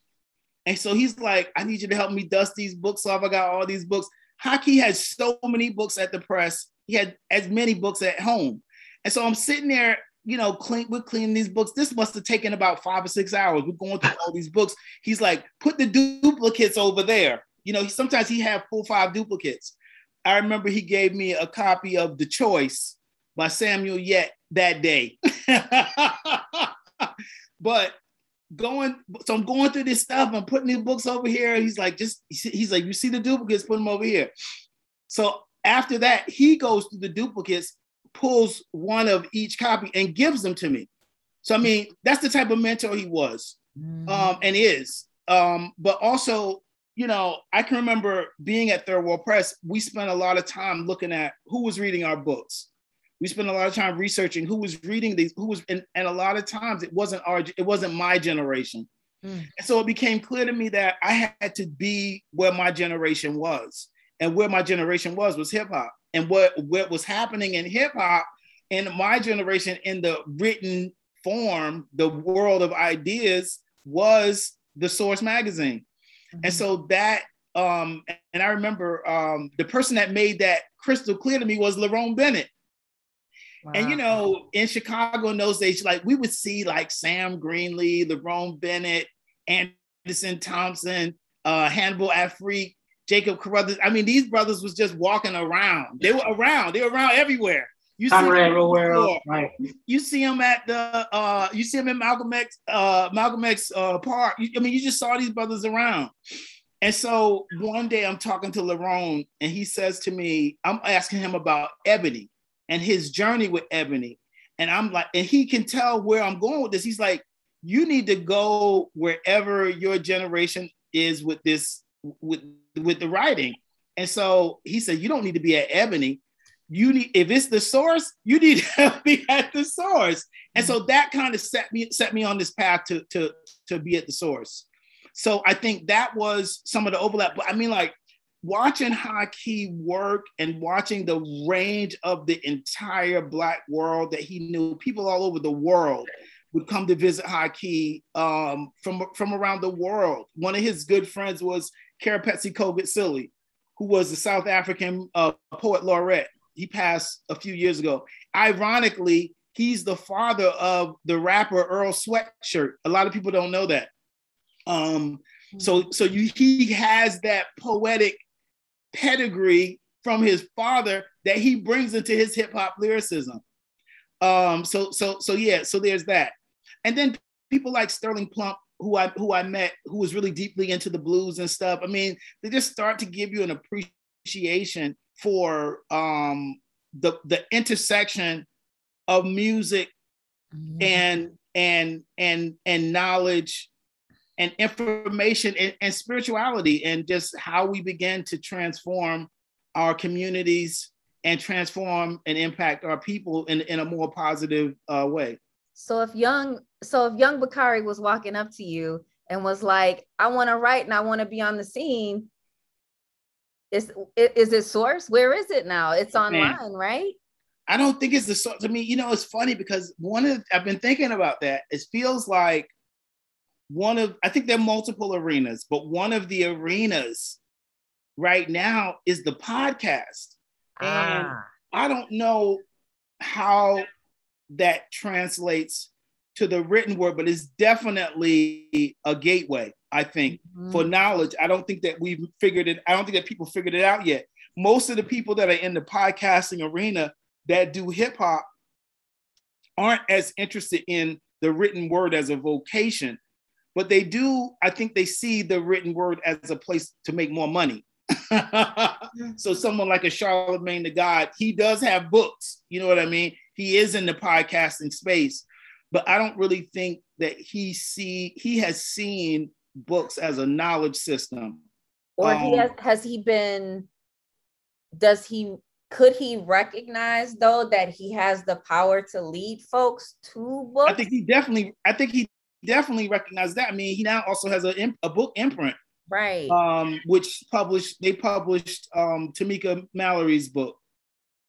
And so he's like, I need you to help me dust these books off. I got all these books. Haki has so many books at the press he had as many books at home. And so I'm sitting there, you know, clean, we're cleaning these books. This must have taken about five or six hours. We're going through all these books. He's like, put the duplicates over there. You know, sometimes he had full five duplicates. I remember he gave me a copy of The Choice by Samuel Yette that day. but going, so I'm going through this stuff. I'm putting these books over here. He's like, just he's like, you see the duplicates, put them over here. So after that, he goes through the duplicates, pulls one of each copy, and gives them to me. So I mean, that's the type of mentor he was, mm-hmm. um, and is. Um, but also, you know, I can remember being at Third World Press. We spent a lot of time looking at who was reading our books we spent a lot of time researching who was reading these, who was, and, and a lot of times it wasn't our, it wasn't my generation. Mm. And so it became clear to me that I had to be where my generation was. And where my generation was was hip hop. And what, what was happening in hip hop in my generation in the written form, the world of ideas was the Source magazine. Mm-hmm. And so that um, and I remember um, the person that made that crystal clear to me was Lerone Bennett. Wow. And you know, in Chicago in those days, like we would see like Sam Greenlee, Lerone Bennett, Anderson Thompson, uh, Hannibal Afrik, Jacob Carruthers. I mean, these brothers was just walking around. They were around. They were around everywhere. You see, them right. you see them at the uh, you see them in Malcolm X uh, Malcolm X uh, Park. I mean, you just saw these brothers around. And so one day I'm talking to Lerone, and he says to me, I'm asking him about Ebony and his journey with Ebony. And I'm like, and he can tell where I'm going with this. He's like, you need to go wherever your generation is with this, with with the writing. And so he said, you don't need to be at Ebony. You need, if it's the source, you need to be at the source. And so that kind of set me set me on this path to to to be at the source. So I think that was some of the overlap. But I mean, like watching Haki work and watching the range of the entire Black world that he knew, people all over the world would come to visit Haki um, from, from around the world. One of his good friends was Kerapesi Kogut who was a South African uh, poet laureate. He passed a few years ago. Ironically, he's the father of the rapper Earl Sweatshirt. A lot of people don't know that. Um, so, so you, he has that poetic pedigree from his father that he brings into his hip hop lyricism. Um, so so so yeah, so there's that. And then people like Sterling Plumpp, who I who I met, who was really deeply into the blues and stuff. I mean, they just start to give you an appreciation for um, the the intersection of music mm-hmm. and and and and knowledge and information and, and spirituality and just how we begin to transform our communities and transform and impact our people in, in a more positive uh, way. So if young, so if young Bakari was walking up to you and was like, I want to write and I want to be on the scene, is, is it source? Where is it now? It's online, Man, right? I don't think it's the source. I mean, you know, it's funny because one of I've been thinking about that. It feels like one of I think there are multiple arenas, but one of the arenas right now is the podcast. And ah. I don't know how that translates to the written word, but it's definitely a gateway, I think, mm-hmm. for knowledge. I don't think that we've figured it, I don't think that people figured it out yet. Most of the people that are in the podcasting arena that do hip hop aren't as interested in the written word as a vocation but they do, I think they see the written word as a place to make more money. so someone like a Charlemagne the God, he does have books. You know what I mean? He is in the podcasting space, but I don't really think that he see he has seen books as a knowledge system. Or um, he has has he been does he could he recognize though that he has the power to lead folks to books? I think he definitely I think he definitely recognize that. I mean, he now also has a, a book imprint, right? Um, which published they published um, Tamika Mallory's book,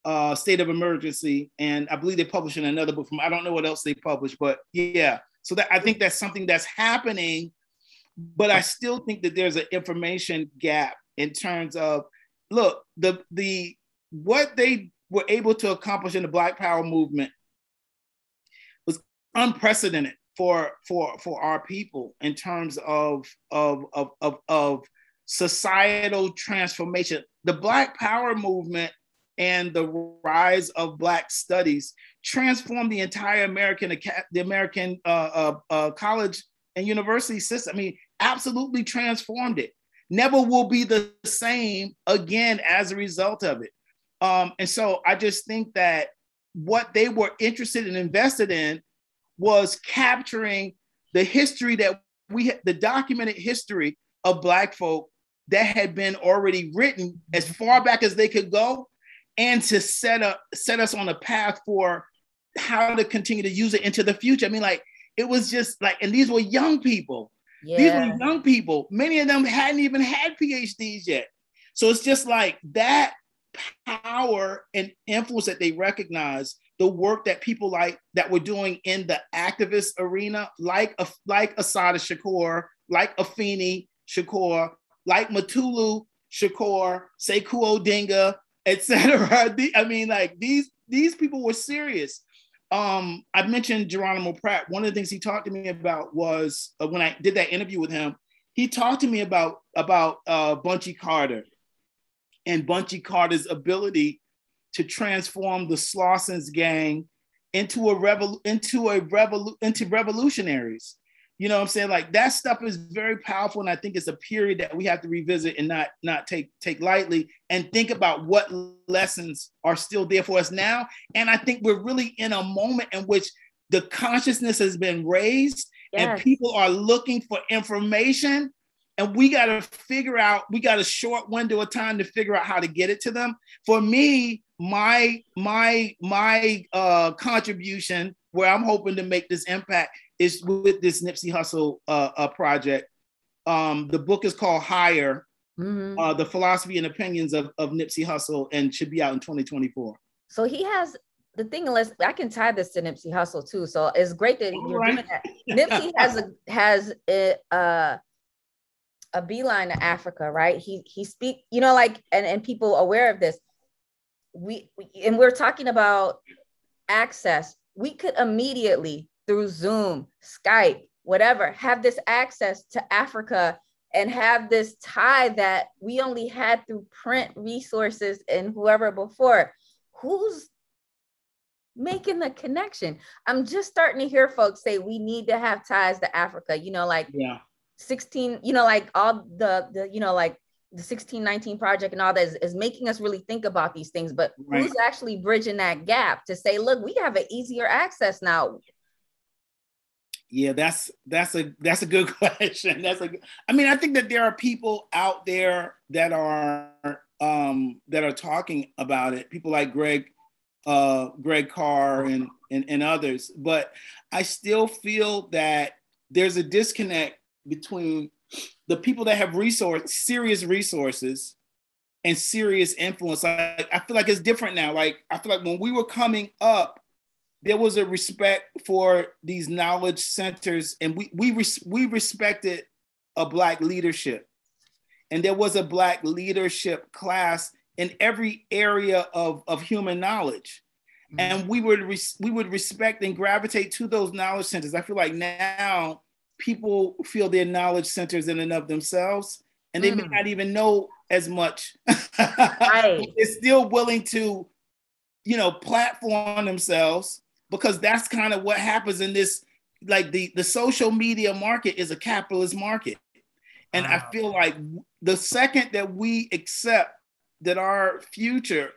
uh, State of Emergency, and I believe they published another book from. I don't know what else they published, but yeah. So that I think that's something that's happening, but I still think that there's an information gap in terms of look the the what they were able to accomplish in the Black Power movement was unprecedented for for for our people in terms of of of of, of societal transformation. The Black Power movement and the rise of Black studies transformed the entire American the American uh, uh, uh, college and university system. I mean, absolutely transformed it. Never will be the same again as a result of it. Um, and so I just think that what they were interested and invested in was capturing the history that we had, the documented history of Black folk that had been already written as far back as they could go, and to set up set us on a path for how to continue to use it into the future. I mean, like it was just like, and these were young people. Yeah. These were young people. Many of them hadn't even had PhDs yet. So it's just like that power and influence that they recognize the work that people like that were doing in the activist arena, like a, like Assata Shakur, like Afeni Shakur, like Mutulu Shakur, Sekou Odinga, etc. I mean, like these these people were serious um, I mentioned Geronimo Pratt. One of the things he talked to me about was uh, when I did that interview with him. He talked to me about about uh, Bunchy Carter and Bunchy Carter's ability to transform the Slausons gang into a revol- into a revol- into revolutionaries. You know what I'm saying? Like that stuff is very powerful. And I think it's a period that we have to revisit and not, not take, take lightly and think about what lessons are still there for us now. And I think we're really in a moment in which the consciousness has been raised yes. and people are looking for information and we got to figure out we got a short window of time to figure out how to get it to them for me my my my uh contribution where i'm hoping to make this impact is with this Nipsey Hussle uh, uh, project. Um, the book is called Higher, mm-hmm. uh, the philosophy and opinions of, of Nipsey Hussle, and should be out in 2024. So he has the thing. Unless I can tie this to Nipsey Hussle too. So it's great that All you're right. doing that. Nipsey has a has a, uh, a beeline to Africa, right? He he speak, you know, like and and people aware of this. We, we and we're talking about access. We could immediately through Zoom, Skype, whatever, have this access to Africa and have this tie that we only had through print resources and whoever before. Who's making the connection? I'm just starting to hear folks say we need to have ties to Africa, you know, like yeah. 16, you know, like all the the, you know, like the 1619 project and all that is, is, making us really think about these things but right. who's actually bridging that gap to say look we have an easier access now yeah, that's that's a that's a good question. That's a I mean, I think that there are people out there that are um that are talking about it. People like Greg uh Greg Carr and and, and others. But I still feel that there's a disconnect between the people that have resource serious resources and serious influence. Like I feel like it's different now. Like I feel like when we were coming up, there was a respect for these knowledge centers, and we we res- we respected a black leadership, and there was a black leadership class in every area of, of human knowledge, mm-hmm. and we would res- we would respect and gravitate to those knowledge centers. I feel like now people feel their knowledge centers in and of themselves, and they mm. may not even know as much. right. They're still willing to, you know, platform themselves because that's kind of what happens in this like the the social media market is a capitalist market and wow. i feel like the second that we accept that our future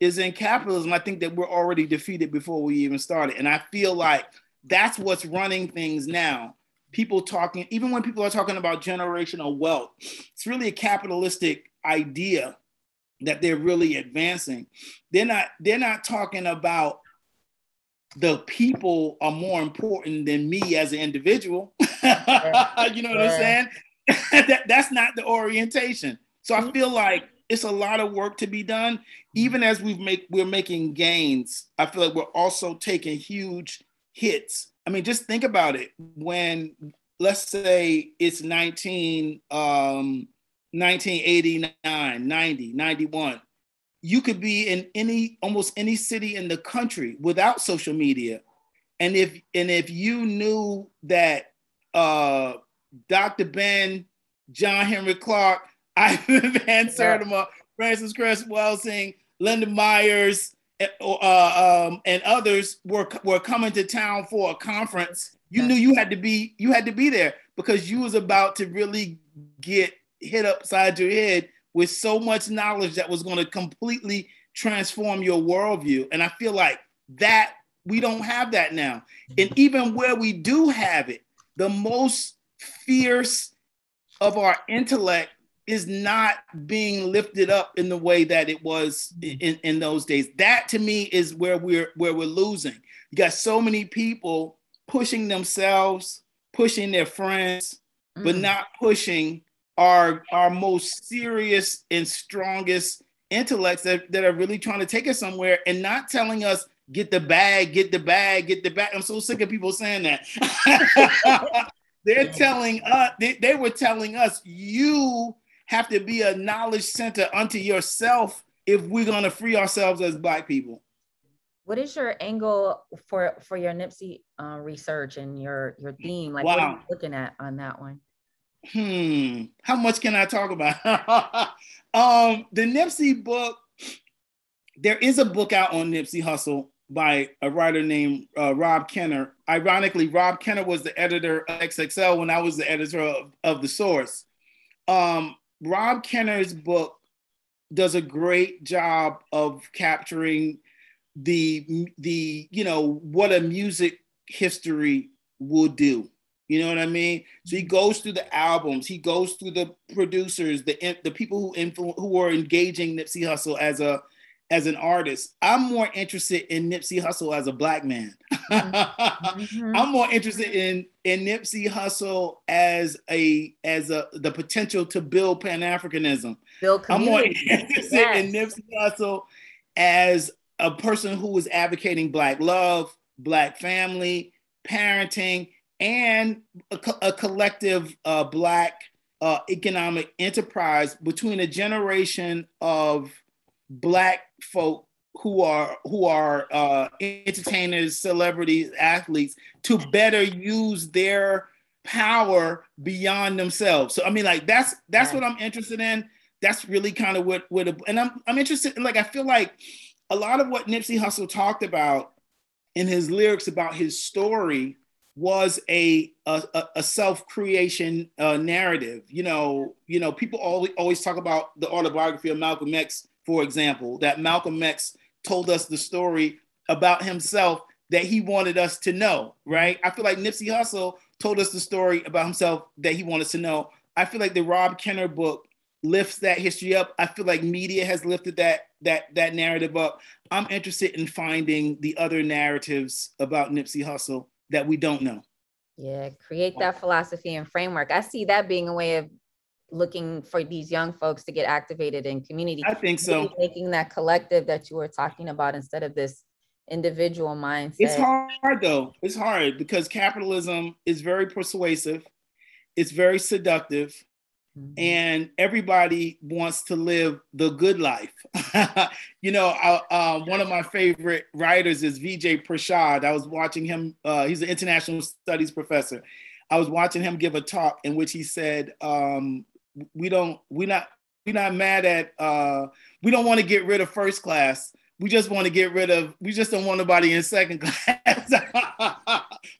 is in capitalism i think that we're already defeated before we even started and i feel like that's what's running things now people talking even when people are talking about generational wealth it's really a capitalistic idea that they're really advancing they're not they're not talking about the people are more important than me as an individual. You know what. I'm saying? that, that's not the orientation. So I mm-hmm. feel like it's a lot of work to be done. Mm-hmm. Even as we've make we're making gains, I feel like we're also taking huge hits. I mean, just think about it. When let's say it's 19 um 1989, 90, 91 you could be in any almost any city in the country without social media and if and if you knew that uh, dr ben john Henrik Clarke, ivan van sertima Frances cress welsing linda myers uh, um, and others were were coming to town for a conference you knew you had to be you had to be there because you was about to really get hit upside your head with so much knowledge that was going to completely transform your worldview. And I feel like that we don't have that now. And even where we do have it, the most fierce of our intellect is not being lifted up in the way that it was in, in those days. That to me is where we're where we're losing. You got so many people pushing themselves, pushing their friends, mm. but not pushing our our most serious and strongest intellects that, that are really trying to take us somewhere and not telling us get the bag, get the bag, get the bag. I'm so sick of people saying that. They're telling us, they, they were telling us, you have to be a knowledge center unto yourself if we're going to free ourselves as Black people. What is your angle for for your Nipsey uh, research and your your theme? Like, wow. what are you looking at on that one? hmm, how much can I talk about? um, the Nipsey book, there is a book out on Nipsey Hussle by a writer named uh, Rob Kenner. Ironically, Rob Kenner was the editor of XXL when I was the editor of, of The Source. Um, Rob Kenner's book does a great job of capturing the the you know what a music history will do. You know what I mean? So he mm-hmm. goes through the albums, he goes through the producers, the the people who influ- who are engaging Nipsey Hussle as a as an artist. I'm more interested in Nipsey Hussle as a black man. mm-hmm. I'm more interested in in Nipsey Hussle as a as a the potential to build Pan Africanism. I'm more interested yes. in Nipsey Hussle as a person who is advocating black love, black family, parenting and a, a collective uh, Black uh, economic enterprise between a generation of Black folk who are who are uh, entertainers, celebrities, athletes to better use their power beyond themselves. So I mean, like that's that's what I'm interested in. That's really kind of what what and I'm I'm interested in like I feel like a lot of what Nipsey Hussle talked about in his lyrics about his story was a a, a self creation uh, narrative. You know, you know, people always always talk about the autobiography of Malcolm X, for example, that Malcolm X told us the story about himself that he wanted us to know. Right? I feel like Nipsey Hussle told us the story about himself that he wanted to know. I feel like the Rob Kenner book lifts that history up. I feel like media has lifted that that that narrative up. I'm interested in finding the other narratives about Nipsey Hussle that we don't know. Yeah, create that philosophy and framework. I see that being a way of looking for these young folks to get activated in community. I think so. Making that collective that you were talking about instead of this individual mindset. It's hard though. It's hard because capitalism is very persuasive. It's very seductive. Mm-hmm. And everybody wants to live the good life. you know, uh, uh, one of my favorite writers is Vijay Prashad. I was watching him, uh, he's an international studies professor. I was watching him give a talk in which he said, um, we don't, we not, we not mad at, uh, we don't want to get rid of first class. We just want to get rid of, we just don't want nobody in second class.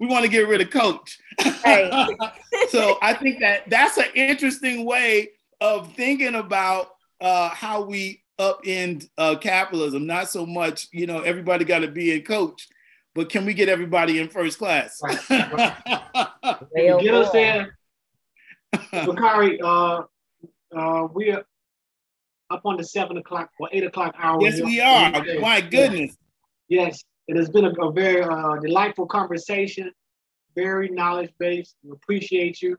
we want to get rid of coach. Right. so I think that that's an interesting way of thinking about uh, how we upend uh, capitalism. Not so much, you know, everybody got to be in coach, but can we get everybody in first class? Right. get us there. Bakari, uh, uh, we are up on the seven o'clock or eight o'clock hour. Yes, we are. My goodness. Yes, it has been a, a very uh, delightful conversation, very knowledge based. We appreciate you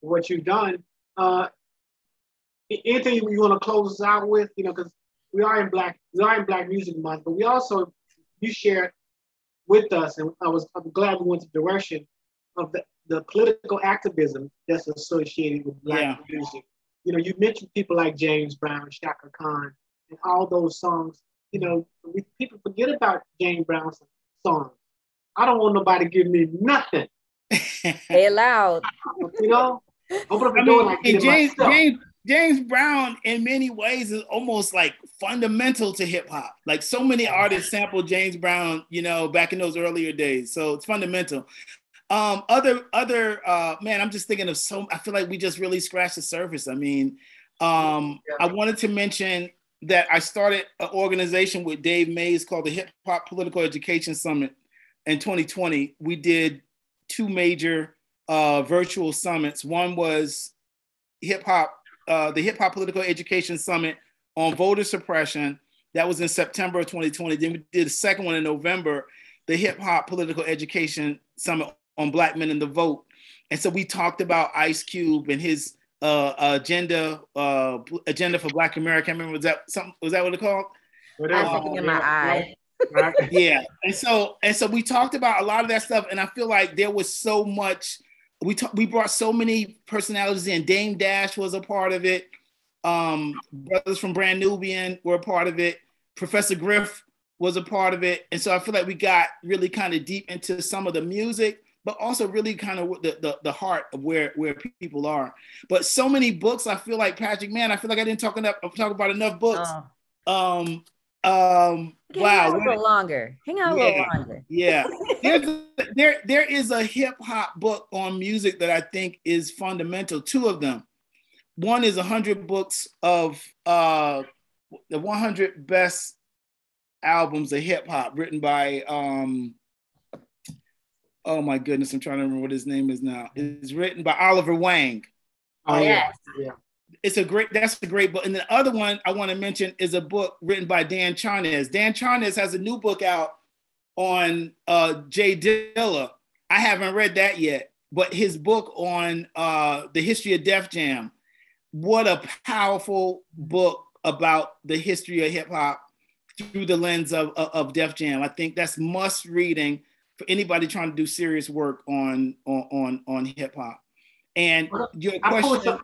for what you've done. Uh, anything you want to close us out with? You know, because we are in Black, we are in Black Music Month, but we also you shared with us, and I was I'm glad we went the direction of the, the political activism that's associated with Black yeah. music. You know, you mentioned people like James Brown, Chaka Khan, and all those songs. You know, we, people forget about James Brown's songs. I don't want nobody to give me nothing. they allowed. you know, open up the I door like James, James, James Brown, in many ways, is almost like fundamental to hip hop. Like so many artists sampled James Brown, you know, back in those earlier days. So it's fundamental. Um, other, other, uh, man, I'm just thinking of so. I feel like we just really scratched the surface. I mean, um, I wanted to mention that I started an organization with Dave Mays called the Hip Hop Political Education Summit in 2020. We did two major uh, virtual summits. One was hip hop, uh, the Hip Hop Political Education Summit on voter suppression. That was in September of 2020. Then we did a second one in November, the Hip Hop Political Education Summit on Black Men in the Vote. And so we talked about Ice Cube and his uh, agenda, uh, agenda for Black America. I remember was that something? Was that what it called? I'm thinking in my eye. yeah, and so and so we talked about a lot of that stuff, and I feel like there was so much we talk, we brought so many personalities in. Dame Dash was a part of it. Um, brothers from Brand Nubian were a part of it. Professor Griff was a part of it, and so I feel like we got really kind of deep into some of the music, but also really kind of the, the, the heart of where where people are. But so many books, I feel like Patrick, man, I feel like I didn't talk enough talk about enough books. Oh. Um, um, Hang wow, a little longer. Hang out yeah, a little longer. Yeah, a, there there is a hip hop book on music that I think is fundamental. Two of them. One is hundred books of uh, the 100 best albums of hip hop written by um, oh my goodness, I'm trying to remember what his name is now. It's written by Oliver Wang. Oh yes. yeah it's a great that's a great book and the other one i want to mention is a book written by dan charnas dan charnas has a new book out on uh j dilla i haven't read that yet but his book on uh the history of def jam what a powerful book about the history of hip-hop through the lens of, of, of def jam i think that's must reading for anybody trying to do serious work on on on, on hip-hop and your question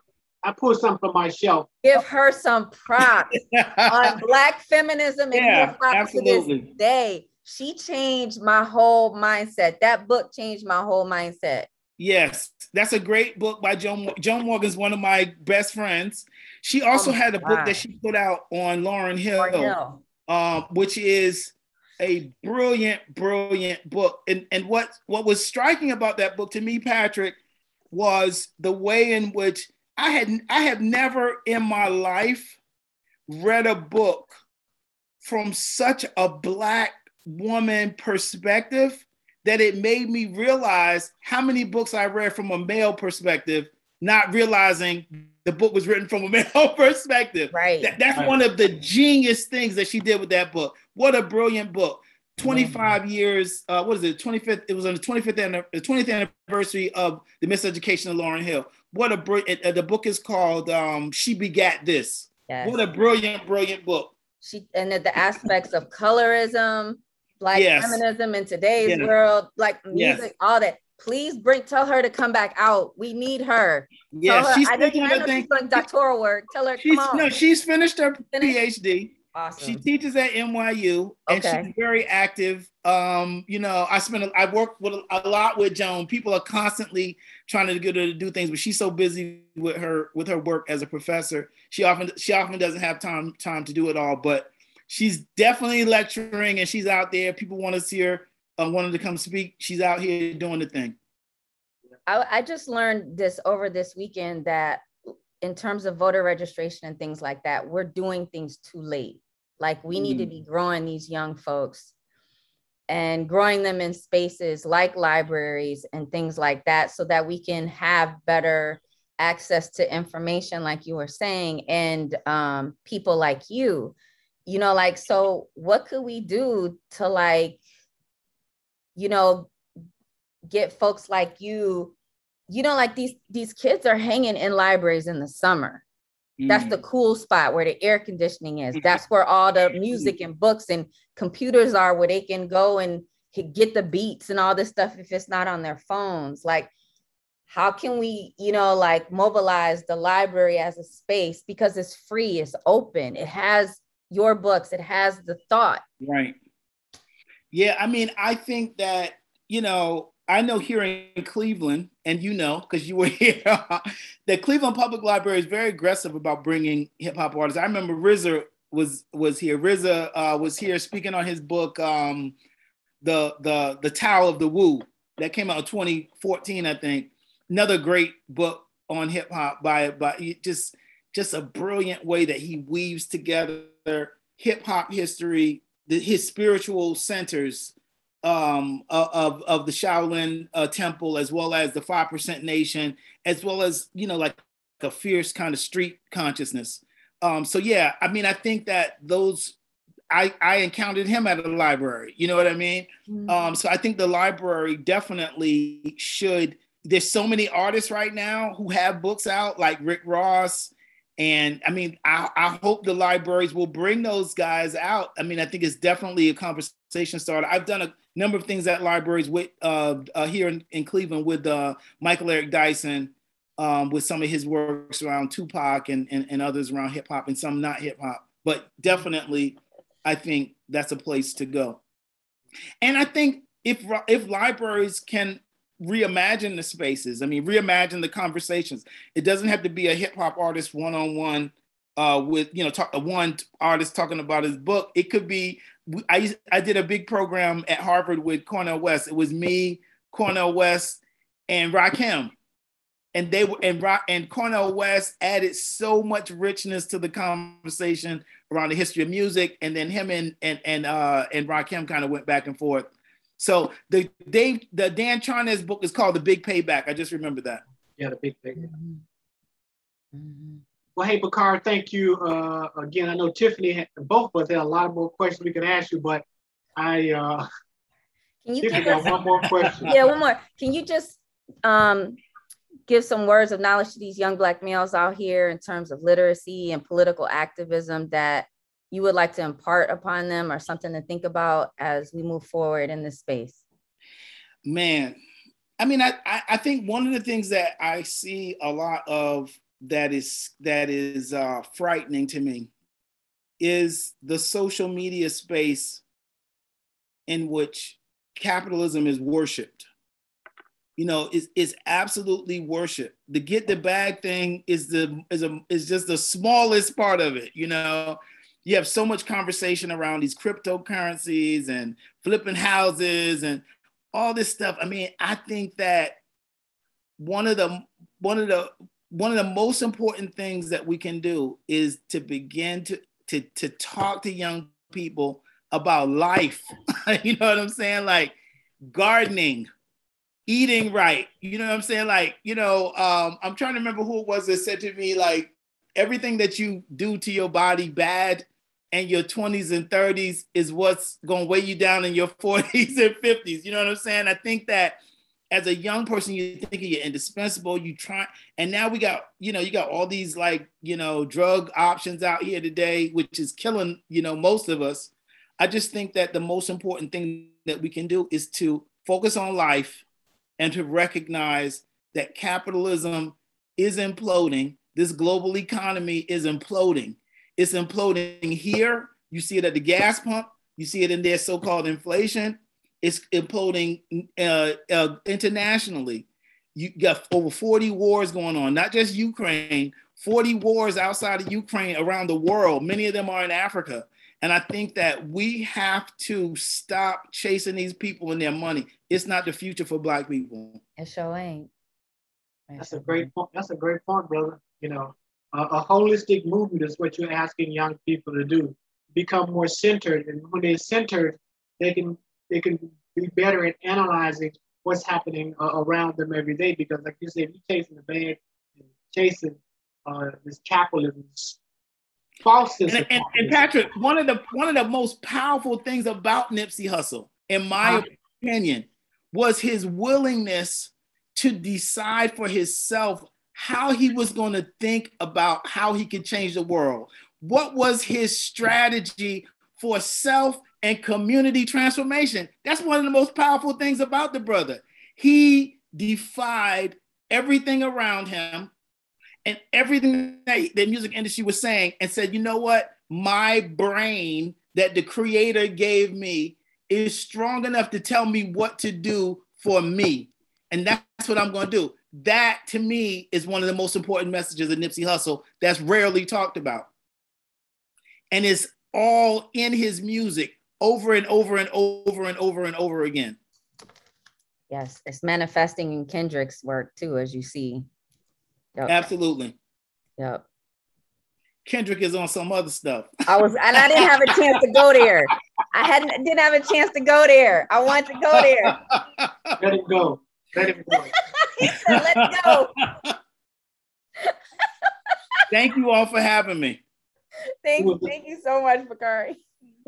I pulled some from my shelf. Give her some props on Black feminism and yeah, hip hop to this day. She changed my whole mindset. That book changed my whole mindset. Yes, that's a great book by Joan. Joan Morgan's one of my best friends. She also oh had a book that she put out on Lauryn Hill, Lauryn Hill. Um, which is a brilliant, brilliant book. And and what what was striking about that book to me, Patrick, was the way in which I had I have never in my life read a book from such a black woman perspective that it made me realize how many books I read from a male perspective, not realizing the book was written from a male perspective. Right. That, that's right. one of the genius things that she did with that book. What a brilliant book. 25 mm-hmm. years, uh, what is it? 25th, it was on the 25th, the 20th anniversary of the miseducation of Lauryn Hill. What a brilliant, uh, the book is called um, She Begat This. Yes. What a brilliant, brilliant book. She And the, the aspects of colorism, black yes. feminism in today's yeah. world, like music, yes. all that. Please bring, tell her to come back out. We need her. Yeah, she's I know she's doing doctoral work. Tell her, she's, come on. No, she's finished her PhD. Awesome. She teaches at NYU and okay. she's very active. Um, you know, I spend I work with a lot with Joan. People are constantly trying to get her to do things, but she's so busy with her with her work as a professor. She often she often doesn't have time time to do it all, but she's definitely lecturing and she's out there. People want to see her, uh, wanted to come speak. She's out here doing the thing. I, I just learned this over this weekend that in terms of voter registration and things like that, we're doing things too late like we need to mm. be growing these young folks and growing them in spaces like libraries and things like that so that we can have better access to information like you were saying and um, people like you you know like so what could we do to like you know get folks like you you know like these these kids are hanging in libraries in the summer that's the mm. cool spot where the air conditioning is. That's where all the music and books and computers are where they can go and get the beats and all this stuff if it's not on their phones. Like, how can we, you know, like mobilize the library as a space because it's free, it's open, it has your books. It has the thought. Right. Yeah, I mean, I think that, you know, I know here in Cleveland, and you know, because you were here, the Cleveland Public Library is very aggressive about bringing hip hop artists. I remember RZA was was here. RZA uh, was here speaking on his book, um, the the the Tao of the Wu, that came out in 2014, I think. Another great book on hip hop by by just just a brilliant way that he weaves together hip hop history, the, his spiritual centers um, of, of the Shaolin uh, Temple, as well as the Five Percent Nation, as well as you know, like a fierce kind of street consciousness. Um, so yeah, I mean, I think that those I I encountered him at a library. You know what I mean? Mm-hmm. Um, so I think the library definitely should. There's so many artists right now who have books out, like Rick Ross, and I mean, I, I hope the libraries will bring those guys out. I mean, I think it's definitely a conversation starter. I've done a number of things at libraries with uh, uh, here in, in, Cleveland with uh, Michael Eric Dyson, um, with some of his works around Tupac and, and, and others around hip hop and some not hip hop. But definitely, I think that's a place to go. And I think if if libraries can reimagine the spaces. I mean, reimagine the conversations. It doesn't have to be a hip hop artist one on one with you know talk, one artist talking about his book. It could be. I I did a big program at Harvard with Cornel West. It was me, Cornel West, and Rakim. And they were and Rock and Cornel West added so much richness to the conversation around the history of music, and then him and and and uh, and Rakim kind of went back and forth so the Dave, the Dan Charnas book is called The Big Payback. I just remember that. Yeah, the Big Payback. Mm-hmm. Mm-hmm. Well, hey, Bakari, thank you uh, again. I know Tiffany, had, both of us had a lot more questions we could ask you, but I uh, can you give us, one more question? Yeah, one more. Can you just um, give some words of knowledge to these young Black males out here in terms of literacy and political activism that you would like to impart upon them or something to think about as we move forward in this space? Man, I mean, I, I think one of the things that I see a lot of that is that is uh, frightening to me is the social media space in which capitalism is worshipped. You know, is is absolutely worship. The get the bag thing is the is a is just the smallest part of it. You know, you have so much conversation around these cryptocurrencies and flipping houses and all this stuff. I mean, I think that one of the one of the one of the most important things that we can do is to begin to to to talk to young people about life. you know what I'm saying? Like gardening, eating right. You know what I'm saying? Like, you know, um, I'm trying to remember who it was that said to me, like, everything that you do to your body bad and your 20s and 30s is what's going to weigh you down in your 40s and 50s. You know what I'm saying? I think that as a young person, you think you're indispensable. You try, and now we got, you know, you got all these like, you know, drug options out here today, which is killing, you know, most of us. I just think that the most important thing that we can do is to focus on life and to recognize that capitalism is imploding. This global economy is imploding it's imploding here. You see it at the gas pump. You see it in their so-called inflation. It's imploding uh, uh, internationally. You got over 40 wars going on, not just Ukraine, 40 wars outside of Ukraine around the world. Many of them are in Africa. And I think that we have to stop chasing these people and their money. It's not the future for Black people. It sure ain't. That's a great point. That's a great point, brother. You know, a, a holistic movement is what you're asking young people to do. Become more centered, and when they're centered, they can they can be better at analyzing what's happening uh, around them every day. Because, like you said, you're chasing the bag, and chasing uh, this capitalism, false and, and, and, Patrick, one of the one of the most powerful things about Nipsey Hussle, in my uh, opinion, was his willingness to decide for himself how he was going to think about how he could change the world. What was his strategy for self and community transformation? That's one of the most powerful things about the brother. He defied everything around him and everything that the music industry was saying and said, you know what? my brain that the creator gave me is strong enough to tell me what to do for me. And that's what I'm going to do. That to me is one of the most important messages of Nipsey Hussle that's rarely talked about. And it's all in his music over and over and over and over and over again. Yes, it's manifesting in Kendrick's work too, as you see. Yep. Absolutely. Yep. Kendrick is on some other stuff. I was, and I didn't have a chance to go there. I hadn't didn't have a chance to go there. I wanted to go there. Let him go. Let him go. He said, "Let's go." thank you all for having me. Thank you, thank you so much, Bakari.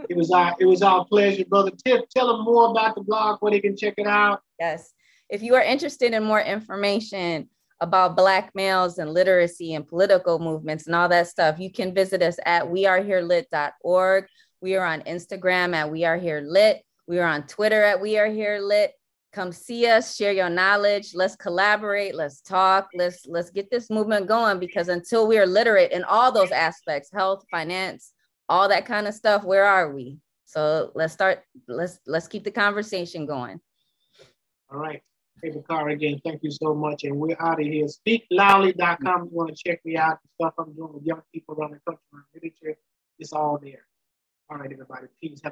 It was our it was our pleasure, brother. Tip, tell them more about the blog, where they can check it out. Yes. If you are interested in more information about Black males and literacy and political movements and all that stuff, you can visit us at weareherelit.org. We are on Instagram at We Are Here Lit. We are on Twitter at We Are Here Lit. Come see us, share your knowledge. Let's collaborate. Let's talk. Let's let's get this movement going because until we are literate in all those aspects, health, finance, all that kind of stuff, where are we? So let's start. Let's let's keep the conversation going. All right. Hey, Bakari, again, thank you so much. And we're out of here. Speakloudly.com. You want to check me out, the stuff I'm doing with young people around the country, literature. It's all there. All right, everybody. Peace. Have